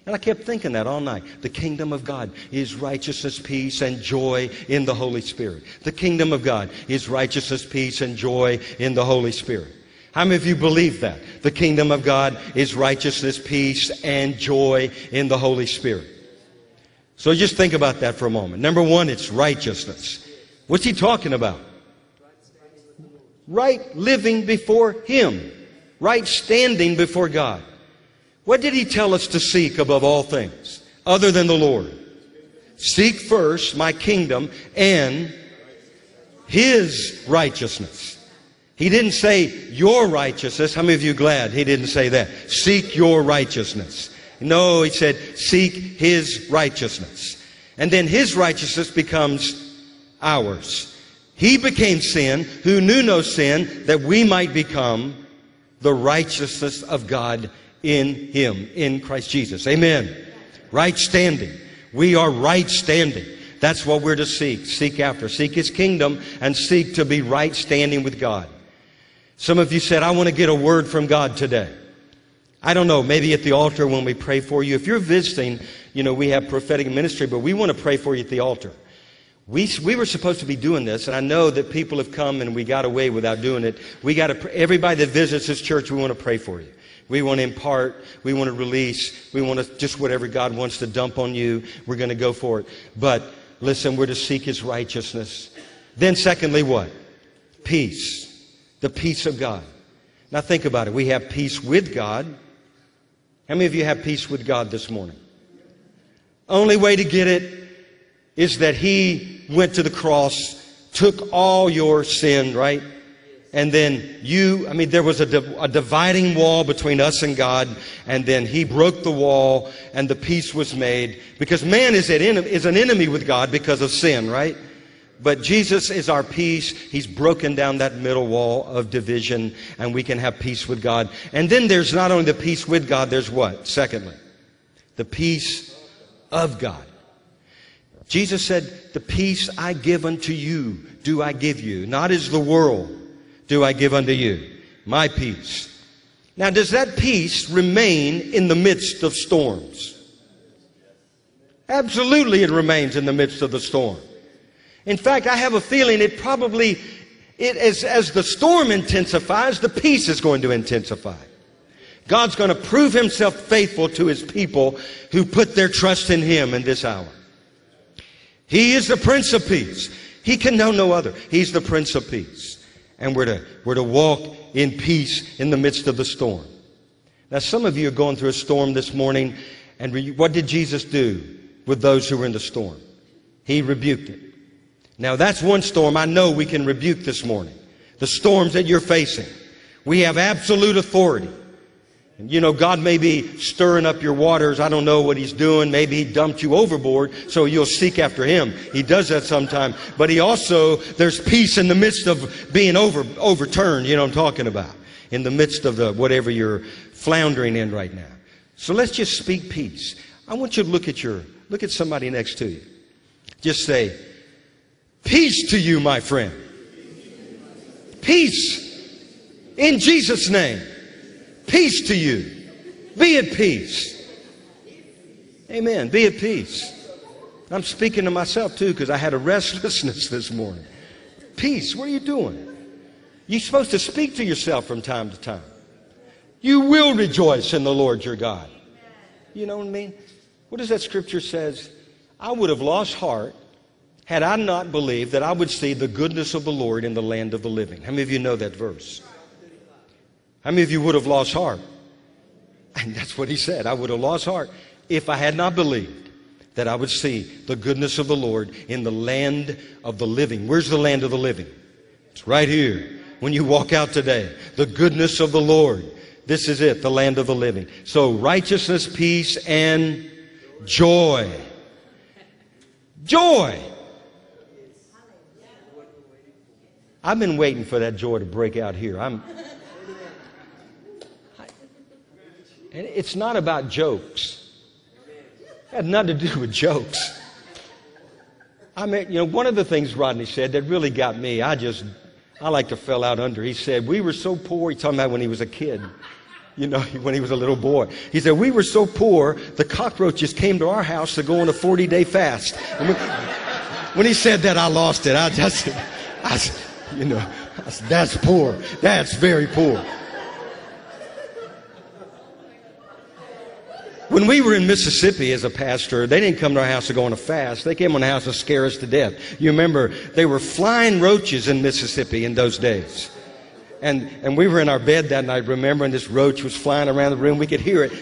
And I kept thinking that all night. The kingdom of God is righteousness, peace, and joy in the Holy Spirit. The kingdom of God is righteousness, peace, and joy in the Holy Spirit. How many of you believe that? The kingdom of God is righteousness, peace, and joy in the Holy Spirit. So just think about that for a moment. Number one, it's righteousness. What's he talking about? Right living before him. Right standing before God. What did he tell us to seek above all things other than the Lord? Seek first my kingdom and his righteousness. He didn't say your righteousness. How many of you glad he didn't say that? Seek your righteousness. No, he said seek his righteousness. And then his righteousness becomes ours. He became sin who knew no sin that we might become the righteousness of God in Him, in Christ Jesus. Amen. Right standing. We are right standing. That's what we're to seek. Seek after. Seek His kingdom and seek to be right standing with God. Some of you said, I want to get a word from God today. I don't know, maybe at the altar when we pray for you. If you're visiting, you know, we have prophetic ministry, but we want to pray for you at the altar. We, we were supposed to be doing this, and I know that people have come and we got away without doing it. We got to, everybody that visits this church, we want to pray for you. We want to impart, we want to release, we want to just whatever God wants to dump on you, we're going to go for it. But listen, we're to seek His righteousness. Then, secondly, what? Peace. The peace of God. Now, think about it. We have peace with God. How many of you have peace with God this morning? Only way to get it is that He went to the cross, took all your sin, right? And then you, I mean, there was a, a, dividing wall between us and God, and then He broke the wall, and the peace was made. Because man is, at, is an enemy with God because of sin, right? But Jesus is our peace. He's broken down that middle wall of division, and we can have peace with God. And then there's not only the peace with God, there's what? Secondly, the peace of God. Jesus said, The peace I give unto you do I give you, not as the world do I give unto you. My peace. Now, does that peace remain in the midst of storms? Absolutely, it remains in the midst of the storm. In fact, I have a feeling it probably, it, as, as the storm intensifies, the peace is going to intensify. God's going to prove himself faithful to his people who put their trust in him in this hour. He is the Prince of Peace. He can know no other. He's the Prince of Peace. And we're to, we're to walk in peace in the midst of the storm. Now, some of you are going through a storm this morning, and what did Jesus do with those who were in the storm? He rebuked it. Now, that's one storm I know we can rebuke this morning. The storms that you're facing. We have absolute authority. You know, God may be stirring up your waters. I don't know what He's doing. Maybe He dumped you overboard so you'll seek after Him. He does that sometime. But He also, there's peace in the midst of being over, overturned. You know what I'm talking about. In the midst of the, whatever you're floundering in right now. So let's just speak peace. I want you to look at your, look at somebody next to you. Just say, peace to you, my friend. Peace. In Jesus' name. Peace to you. Be at peace. Amen. Be at peace. I'm speaking to myself too because I had a [laughs] restlessness this morning. Peace. What are you doing? You're supposed to speak to yourself from time to time. You will rejoice in the Lord your God. You know what I mean? What does that scripture says? I would have lost heart had I not believed that I would see the goodness of the Lord in the land of the living. How many of you know that verse? How many of you would have lost heart? And that's what he said. I would have lost heart if I had not believed that I would see the goodness of the Lord in the land of the living. Where's the land of the living? It's right here. When you walk out today, the goodness of the Lord. This is it, the land of the living. So righteousness, peace, and joy. Joy. I've been waiting for that joy to break out here. I'm And it's not about jokes. It had nothing to do with jokes. I mean, you know, one of the things Rodney said that really got me, I just, I like to fell out under. He said, we were so poor. He's talking about when he was a kid. You know, [laughs] when he was a little boy. He said, we were so poor, the cockroaches came to our house to go on a 40 day fast. When, when, he said that, I lost it. I just, [laughs] I, you know, that's poor. That's very poor. When we were in Mississippi as a pastor, they didn't come to our house to go on a fast. They came on the house to scare us to death. You remember, they were flying roaches in Mississippi in those days. And, and we were in our bed that night, remembering this roach was flying around the room. We could hear it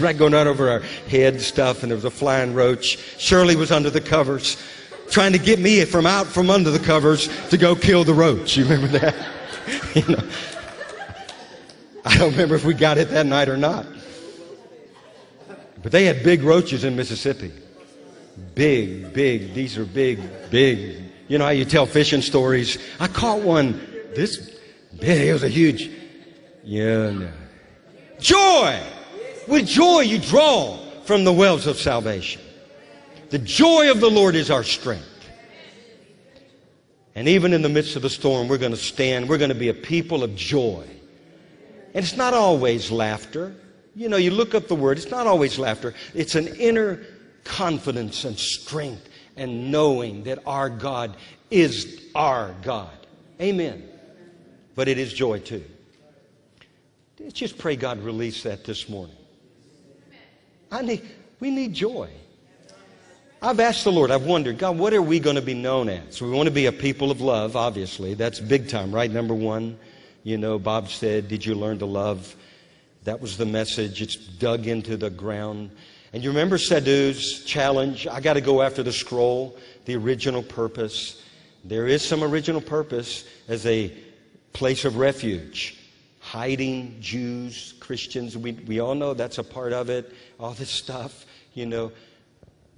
right going out over our head and stuff, and there was a flying roach. Shirley was under the covers, trying to get me from out from under the covers to go kill the roach. You remember that? [laughs] you know, I don't remember if we got it that night or not. But they had big roaches in Mississippi. Big, big. These are big, big. You know how you tell fishing stories? I caught one this big. It was a huge. Yeah, no. Joy! With joy you draw from the wells of salvation. The joy of the Lord is our strength. And even in the midst of the storm, we're going to stand. We're going to be a people of joy. And it's not always laughter. You know, you look up the word, it's not always laughter, it's an inner confidence and strength and knowing that our God is our God. Amen. But it is joy too. Let's just pray God release that this morning. I need, we need joy. I've asked the Lord, I've wondered, God, what are we going to be known as? We want to be a people of love, obviously. That's big time, right? Number one, you know, Bob said, Did you learn to love? That was the message. It's dug into the ground. And you remember Sadhu's challenge? I got to go after the scroll, the original purpose. There is some original purpose as a place of refuge. Hiding Jews, Christians, we, we all know that's a part of it. All this stuff, you know.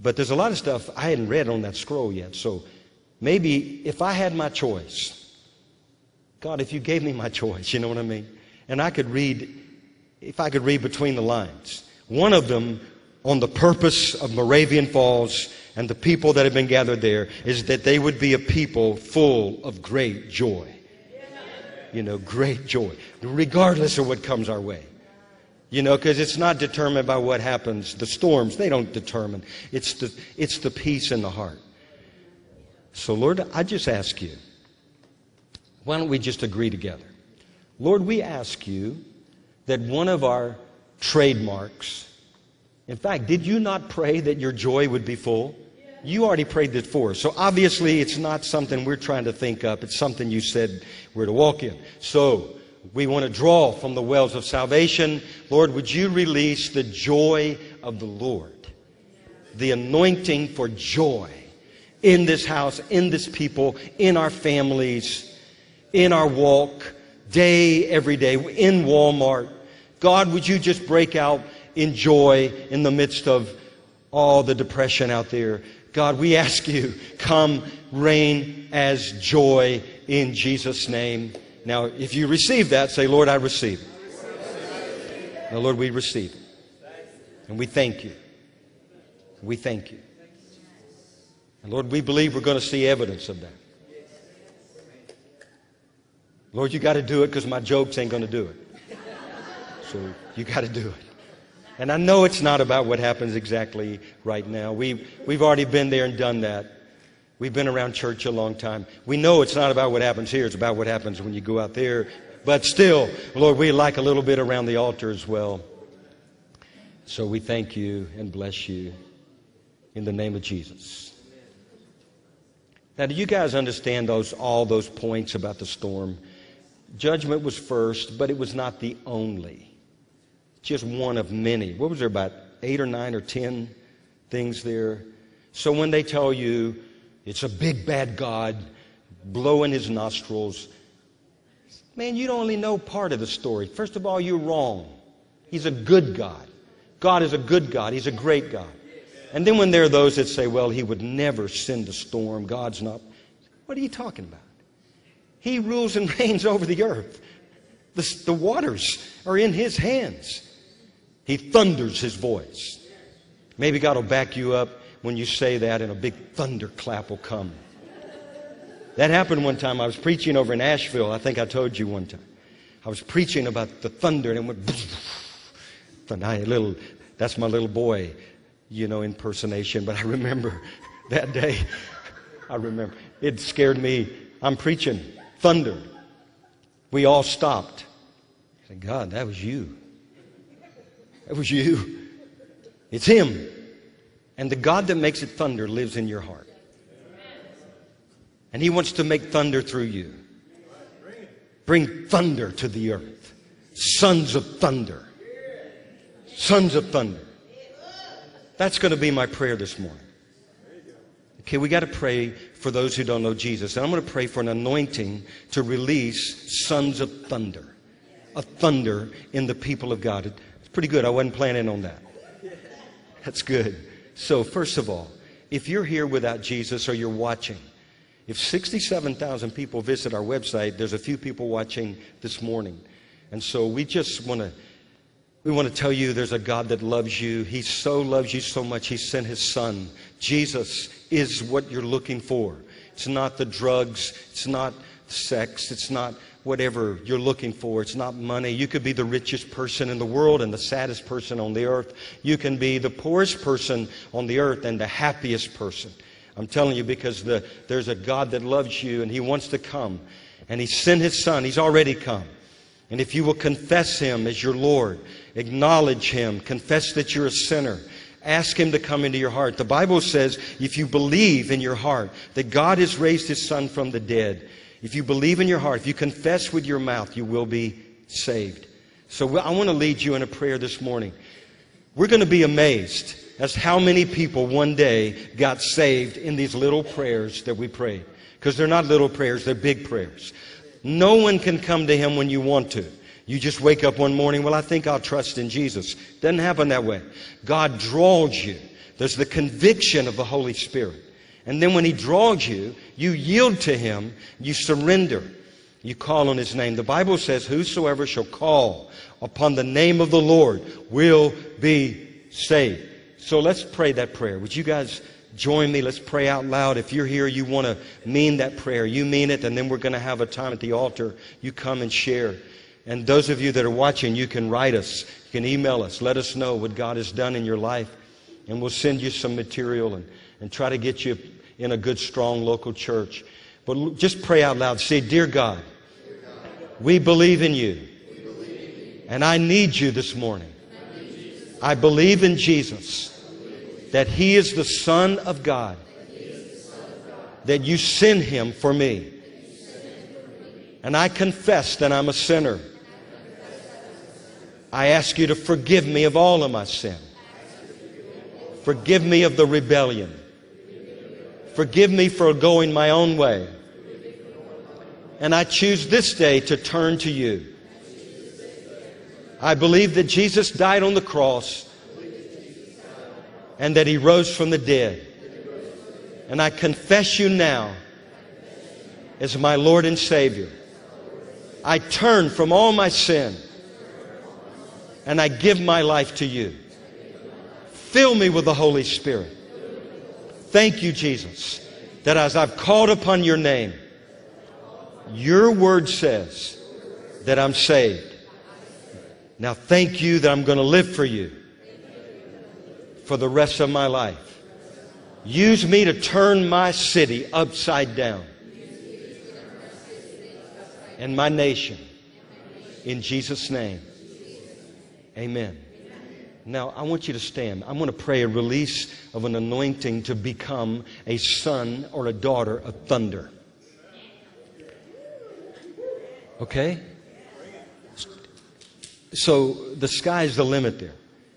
But there's a lot of stuff I hadn't read on that scroll yet. So maybe if I had my choice, God, if you gave me my [laughs] choice, you know what I mean? And I could read, if I could read between the lines, one of them on the purpose of Moravian Falls and the people that have been gathered there is that they would be a people full of great joy. You know, great joy, regardless of what comes our way. You know, because it's not determined by what happens. The storms, they don't determine. It's the, it's the peace in the heart. So, Lord, I just ask you, why don't we just agree together? Lord, we ask you that one of our trademarks, in fact, did you not pray that your joy would be full? You already prayed that for. So obviously, it's not something we're trying to think up. It's something you said we're to walk in. So we want to draw from the wells of salvation. Lord, would you release the joy of the Lord, the anointing for joy in this house, in this people, in our families, in our walk, day, every day, in Walmart. God, would you just break out in joy in the midst of all the depression out there? God, we ask you, come reign as joy in Jesus' name. Now, if you receive that, say, Lord, I receive it. Now, Lord, we receive it. And we thank you. We thank you. And Lord, we believe we're going to see evidence of that. Lord, you got to do it because my jokes ain't going to do it. So you got to do it. And I know it's not about what happens exactly right now. We've, we've already been there and done that. We've been around church a long time. We know it's not about what happens here, it's about what happens when you go out there. But still, Lord, we like a little bit around the altar as well. So we thank you and bless you in the name of Jesus. Now, do you guys understand those all those points about the storm? Judgment was first, but it was not the only just one of many. What was there, about eight or nine or ten things there? So when they tell you it's a big bad God blowing his nostrils, man, you only know part of the story. First of all, you're wrong. He's a good God. God is a good God. He's a great God. And then when there are those that say, well, he would never send a storm, God's not. What are you talking about? He rules and [laughs] reigns over the earth. The, the waters are in his hands. He thunders his voice. Maybe God will back you up when you say that, and a big thunderclap will come. That happened one time. I was preaching over in Asheville. I think I told you one time. I was preaching about the thunder, and it went. And I, little, that's my little boy, you know, impersonation. But I remember [laughs] that day. I remember it scared me. I'm preaching thunder. We all stopped. I said, God, that was you. That was you. It's Him. And the God that makes it thunder lives in your heart. And He wants to make thunder through you. Bring thunder to the earth. Sons of thunder. Sons of thunder. That's going to be my prayer this morning. Okay, we got to pray for those who don't know Jesus. And I'm going to pray for an anointing to release sons of thunder, a thunder in the people of God. It's pretty good. I wasn't planning on that. That's good. So, first of all, if you're here without Jesus or you're watching, if 67,000 people visit our website, there's a few people watching this morning. And so we just want to we want to tell you there's a God that loves you. He so loves you so much, He sent His Son. Jesus is what you're looking for. It's not the drugs, it's not sex, it's not whatever you're looking for. It's not money. You could be the richest person in the world and the saddest person on the earth. You can be the poorest person on the earth and the happiest person. I'm telling you because the, there's a God that loves you and He wants to come. And He sent His Son. He's already come. And if you will confess Him as your Lord, acknowledge Him, confess that you're a sinner, ask Him to come into your heart. The Bible says if you believe in your heart that God has raised His Son from the dead, if you believe in your heart, if you confess with your mouth, you will be saved. So I want to lead you in a prayer this morning. We're going to be amazed as how many people one day got saved in these little prayers that we prayed. Because they're not little prayers, they're big prayers. No one can come to Him when you want to. You just wake up one morning, well, I think I'll trust in Jesus. Doesn't happen that way. God draws you. There's the conviction of the Holy Spirit. And then when He draws you, you yield to Him, you surrender, you call on His name. The Bible says, Whosoever shall call upon the name of the Lord will be saved. So let's pray that prayer. Would you guys join me? Let's pray out loud. If you're here, you want to mean that prayer, you mean it, and then we're going to have a time at the altar. You come and share. And those of you that are watching, you can write us, you can email us, let us know what God has done in your life, and we'll send you some material and, and try to get you in a good, strong local church. But just pray out loud. Say, Dear God, we believe in you, and I need you this morning. I believe in Jesus that He is the Son of God, that you send Him for me. And I confess that I'm a sinner. I ask you to forgive me of all of my sin. Forgive me of the rebellion. Forgive me for going my own way. And I choose this day to turn to you. I believe that Jesus died on the cross and that he rose from the dead. And I confess you now as my Lord and Savior. I turn from all my sin and I give my life to you. Fill me with the Holy Spirit. Thank you, Jesus, that as I've called upon your name, your word says that I'm saved. Now, thank you that I'm going to live for you for the rest of my life. Use me to turn my city upside down and my nation. In Jesus' name. Amen. Now, I want you to stand. I'm going to pray a release of an anointing to become a son or a daughter of thunder. Okay? So the sky's the limit there.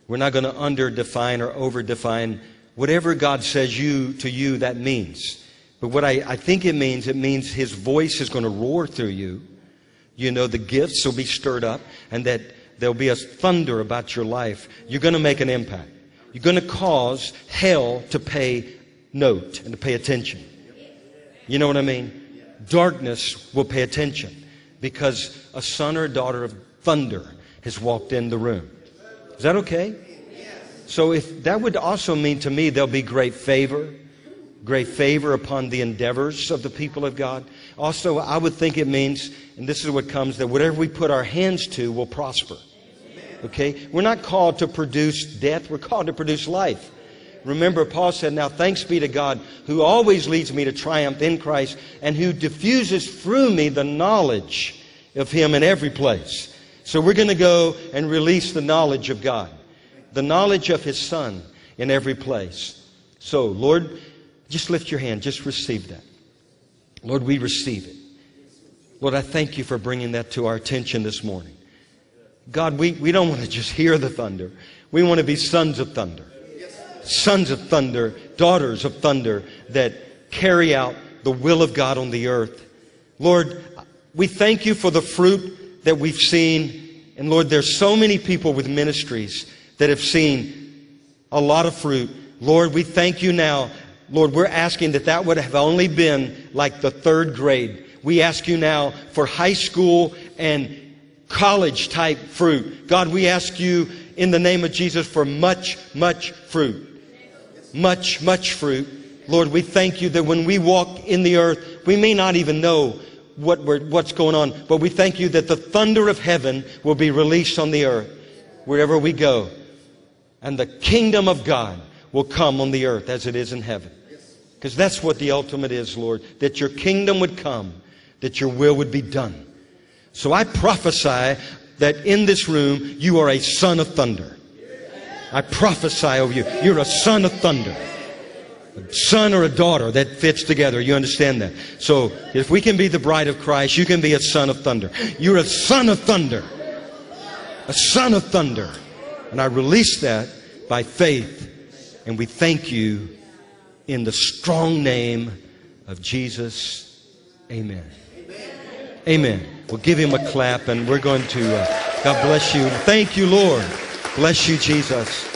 We're not going to under define or over define whatever God says you to you that means. But what I, I think it means, it means his voice is going to roar through you. You know, the gifts will be stirred up and that there'll be a thunder about your life. You're going to make an impact. You're going to cause hell to pay note and to pay attention. You know what I mean? Darkness will pay attention because a son or a daughter of thunder has walked in the room. Is that okay? So if that would also mean to me there'll be great favor, great favor upon the endeavors of the people of God. Also, I would think it means, and this is what comes, that whatever we put our hands to will prosper. Okay? We're not called to produce death, we're called to produce life. Remember, Paul said, Now thanks be to God who always leads me to triumph in Christ and who diffuses through me the knowledge of Him in every place. So we're going to go and release the knowledge of God, the knowledge of His Son in every place. So, Lord, just lift your hand, just receive that. Lord, we receive it. Lord, I thank you for bringing that to our attention this morning. God, we, we don't want to just hear the thunder. We want to be sons of thunder. Sons of thunder, daughters of thunder that carry out the will of God on the earth. Lord, we thank you for the fruit that we've seen. And Lord, there's so many people with ministries that have seen a lot of fruit. Lord, we thank you now. Lord, we're asking that that would have only been like the third grade. We ask you now for high school and college type fruit. God, we ask you in the name of Jesus for much, much fruit. Much, much fruit. Lord, we thank you that when we walk in the earth, we may not even know what what's going on. But we thank you that the thunder of heaven will be released on the earth wherever we go. And the kingdom of God will come on the earth as it is in heaven. Because that's what the ultimate is, Lord, that your kingdom would come, that your will would be done. So I prophesy that in this room you are a son of thunder. I prophesy over you. You're a son of thunder. A son or a daughter that fits together. You understand that? So if we can be the bride of Christ, you can be a son of thunder. You're a son of thunder. A son of thunder. And I release that by faith. And we thank you in the strong name of Jesus. Amen. Amen. We'll give him a clap and we're going to, uh, God bless you. Thank you, Lord. Bless you, Jesus.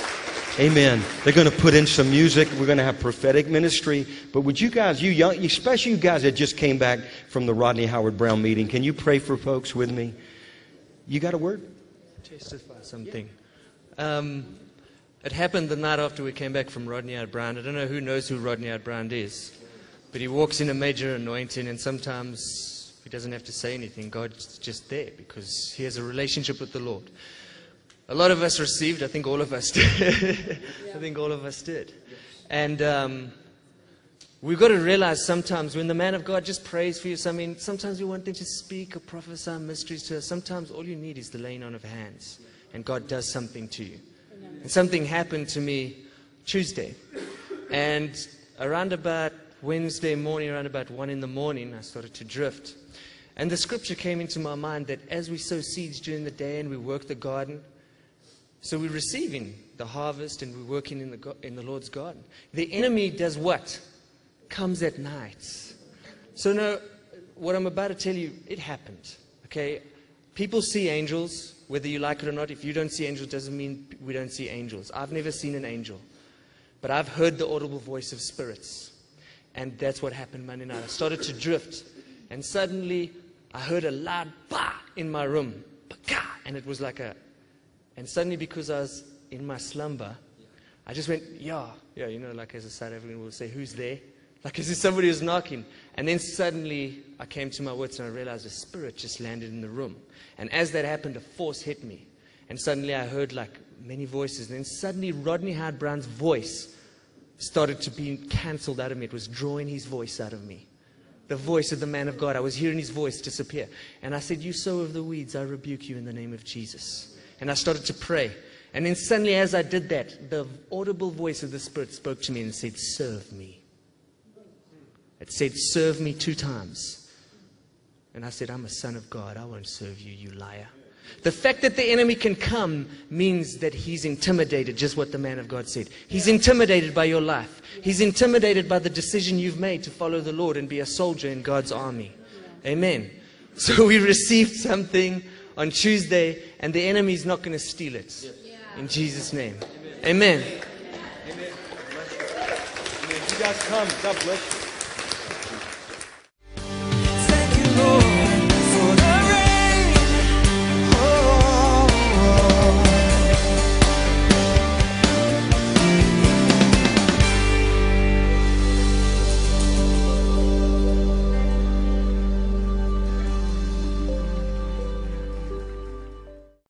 Amen. They're going to put in some music. We're going to have prophetic ministry. But would you guys, you young, especially you guys that just came back from the Rodney Howard Browne meeting, can you pray for folks with me? You got a word? testify something. Um, it happened the night after we came back from Rodney Browne. I don't know who knows who Rodney Browne is, but he walks in a major anointing, and sometimes he doesn't have to say anything. God's just there because he has a relationship with the Lord. A lot of us received. I think all of us [laughs] did. I think all of us did. And um, we've got to realize sometimes when the man of God just prays for you, I mean, sometimes we want them to speak or prophesy mysteries to us. Sometimes all you need is the laying on of hands, and God does something to you. And something happened to me Tuesday. And around about Wednesday morning, around about 1 in the morning, I started to drift. And the scripture came into my mind that as we sow seeds during the day and we work the garden, so we're receiving the harvest and we're working in the, in the Lord's garden. The enemy does what? Comes at night. So now, what I'm about to tell you, it happened. Okay? People see angels, whether you like it or not. If you don't see angels, doesn't mean we don't see angels. I've never seen an angel. But I've heard the audible voice of spirits. And that's what happened Monday night. I started to drift. And suddenly, I heard a loud bah in my room. And it was like a and suddenly, because I was in my slumber, I just went, yeah, yeah, you know, like as a South African will say, who's there? Like as if somebody was knocking. And then suddenly I came to my wits and I realized a spirit just landed in the room. And as that happened, a force hit me. And suddenly I heard like many voices. And then suddenly Rodney Howard Browne's voice started to be cancelled out of me. It was drawing his voice out of me. The voice of the man of God. I was hearing his voice disappear. And I said, You sow of the weeds, I rebuke you in the name of Jesus. And I started to pray. And then suddenly, as I did that, the audible voice of the Spirit spoke to me and said, Serve me. It said, Serve me two times. And I said, I'm a son of God. I won't serve you, you liar. The fact that the enemy can come means that he's intimidated, just what the man of God said. He's intimidated by your life. He's intimidated by the decision you've made to follow the Lord and be a soldier in God's army. Amen. [laughs] So we received something on Tuesday, and the enemy is not going to steal it. In Jesus' name. Amen. Amen. You guys come. God bless you.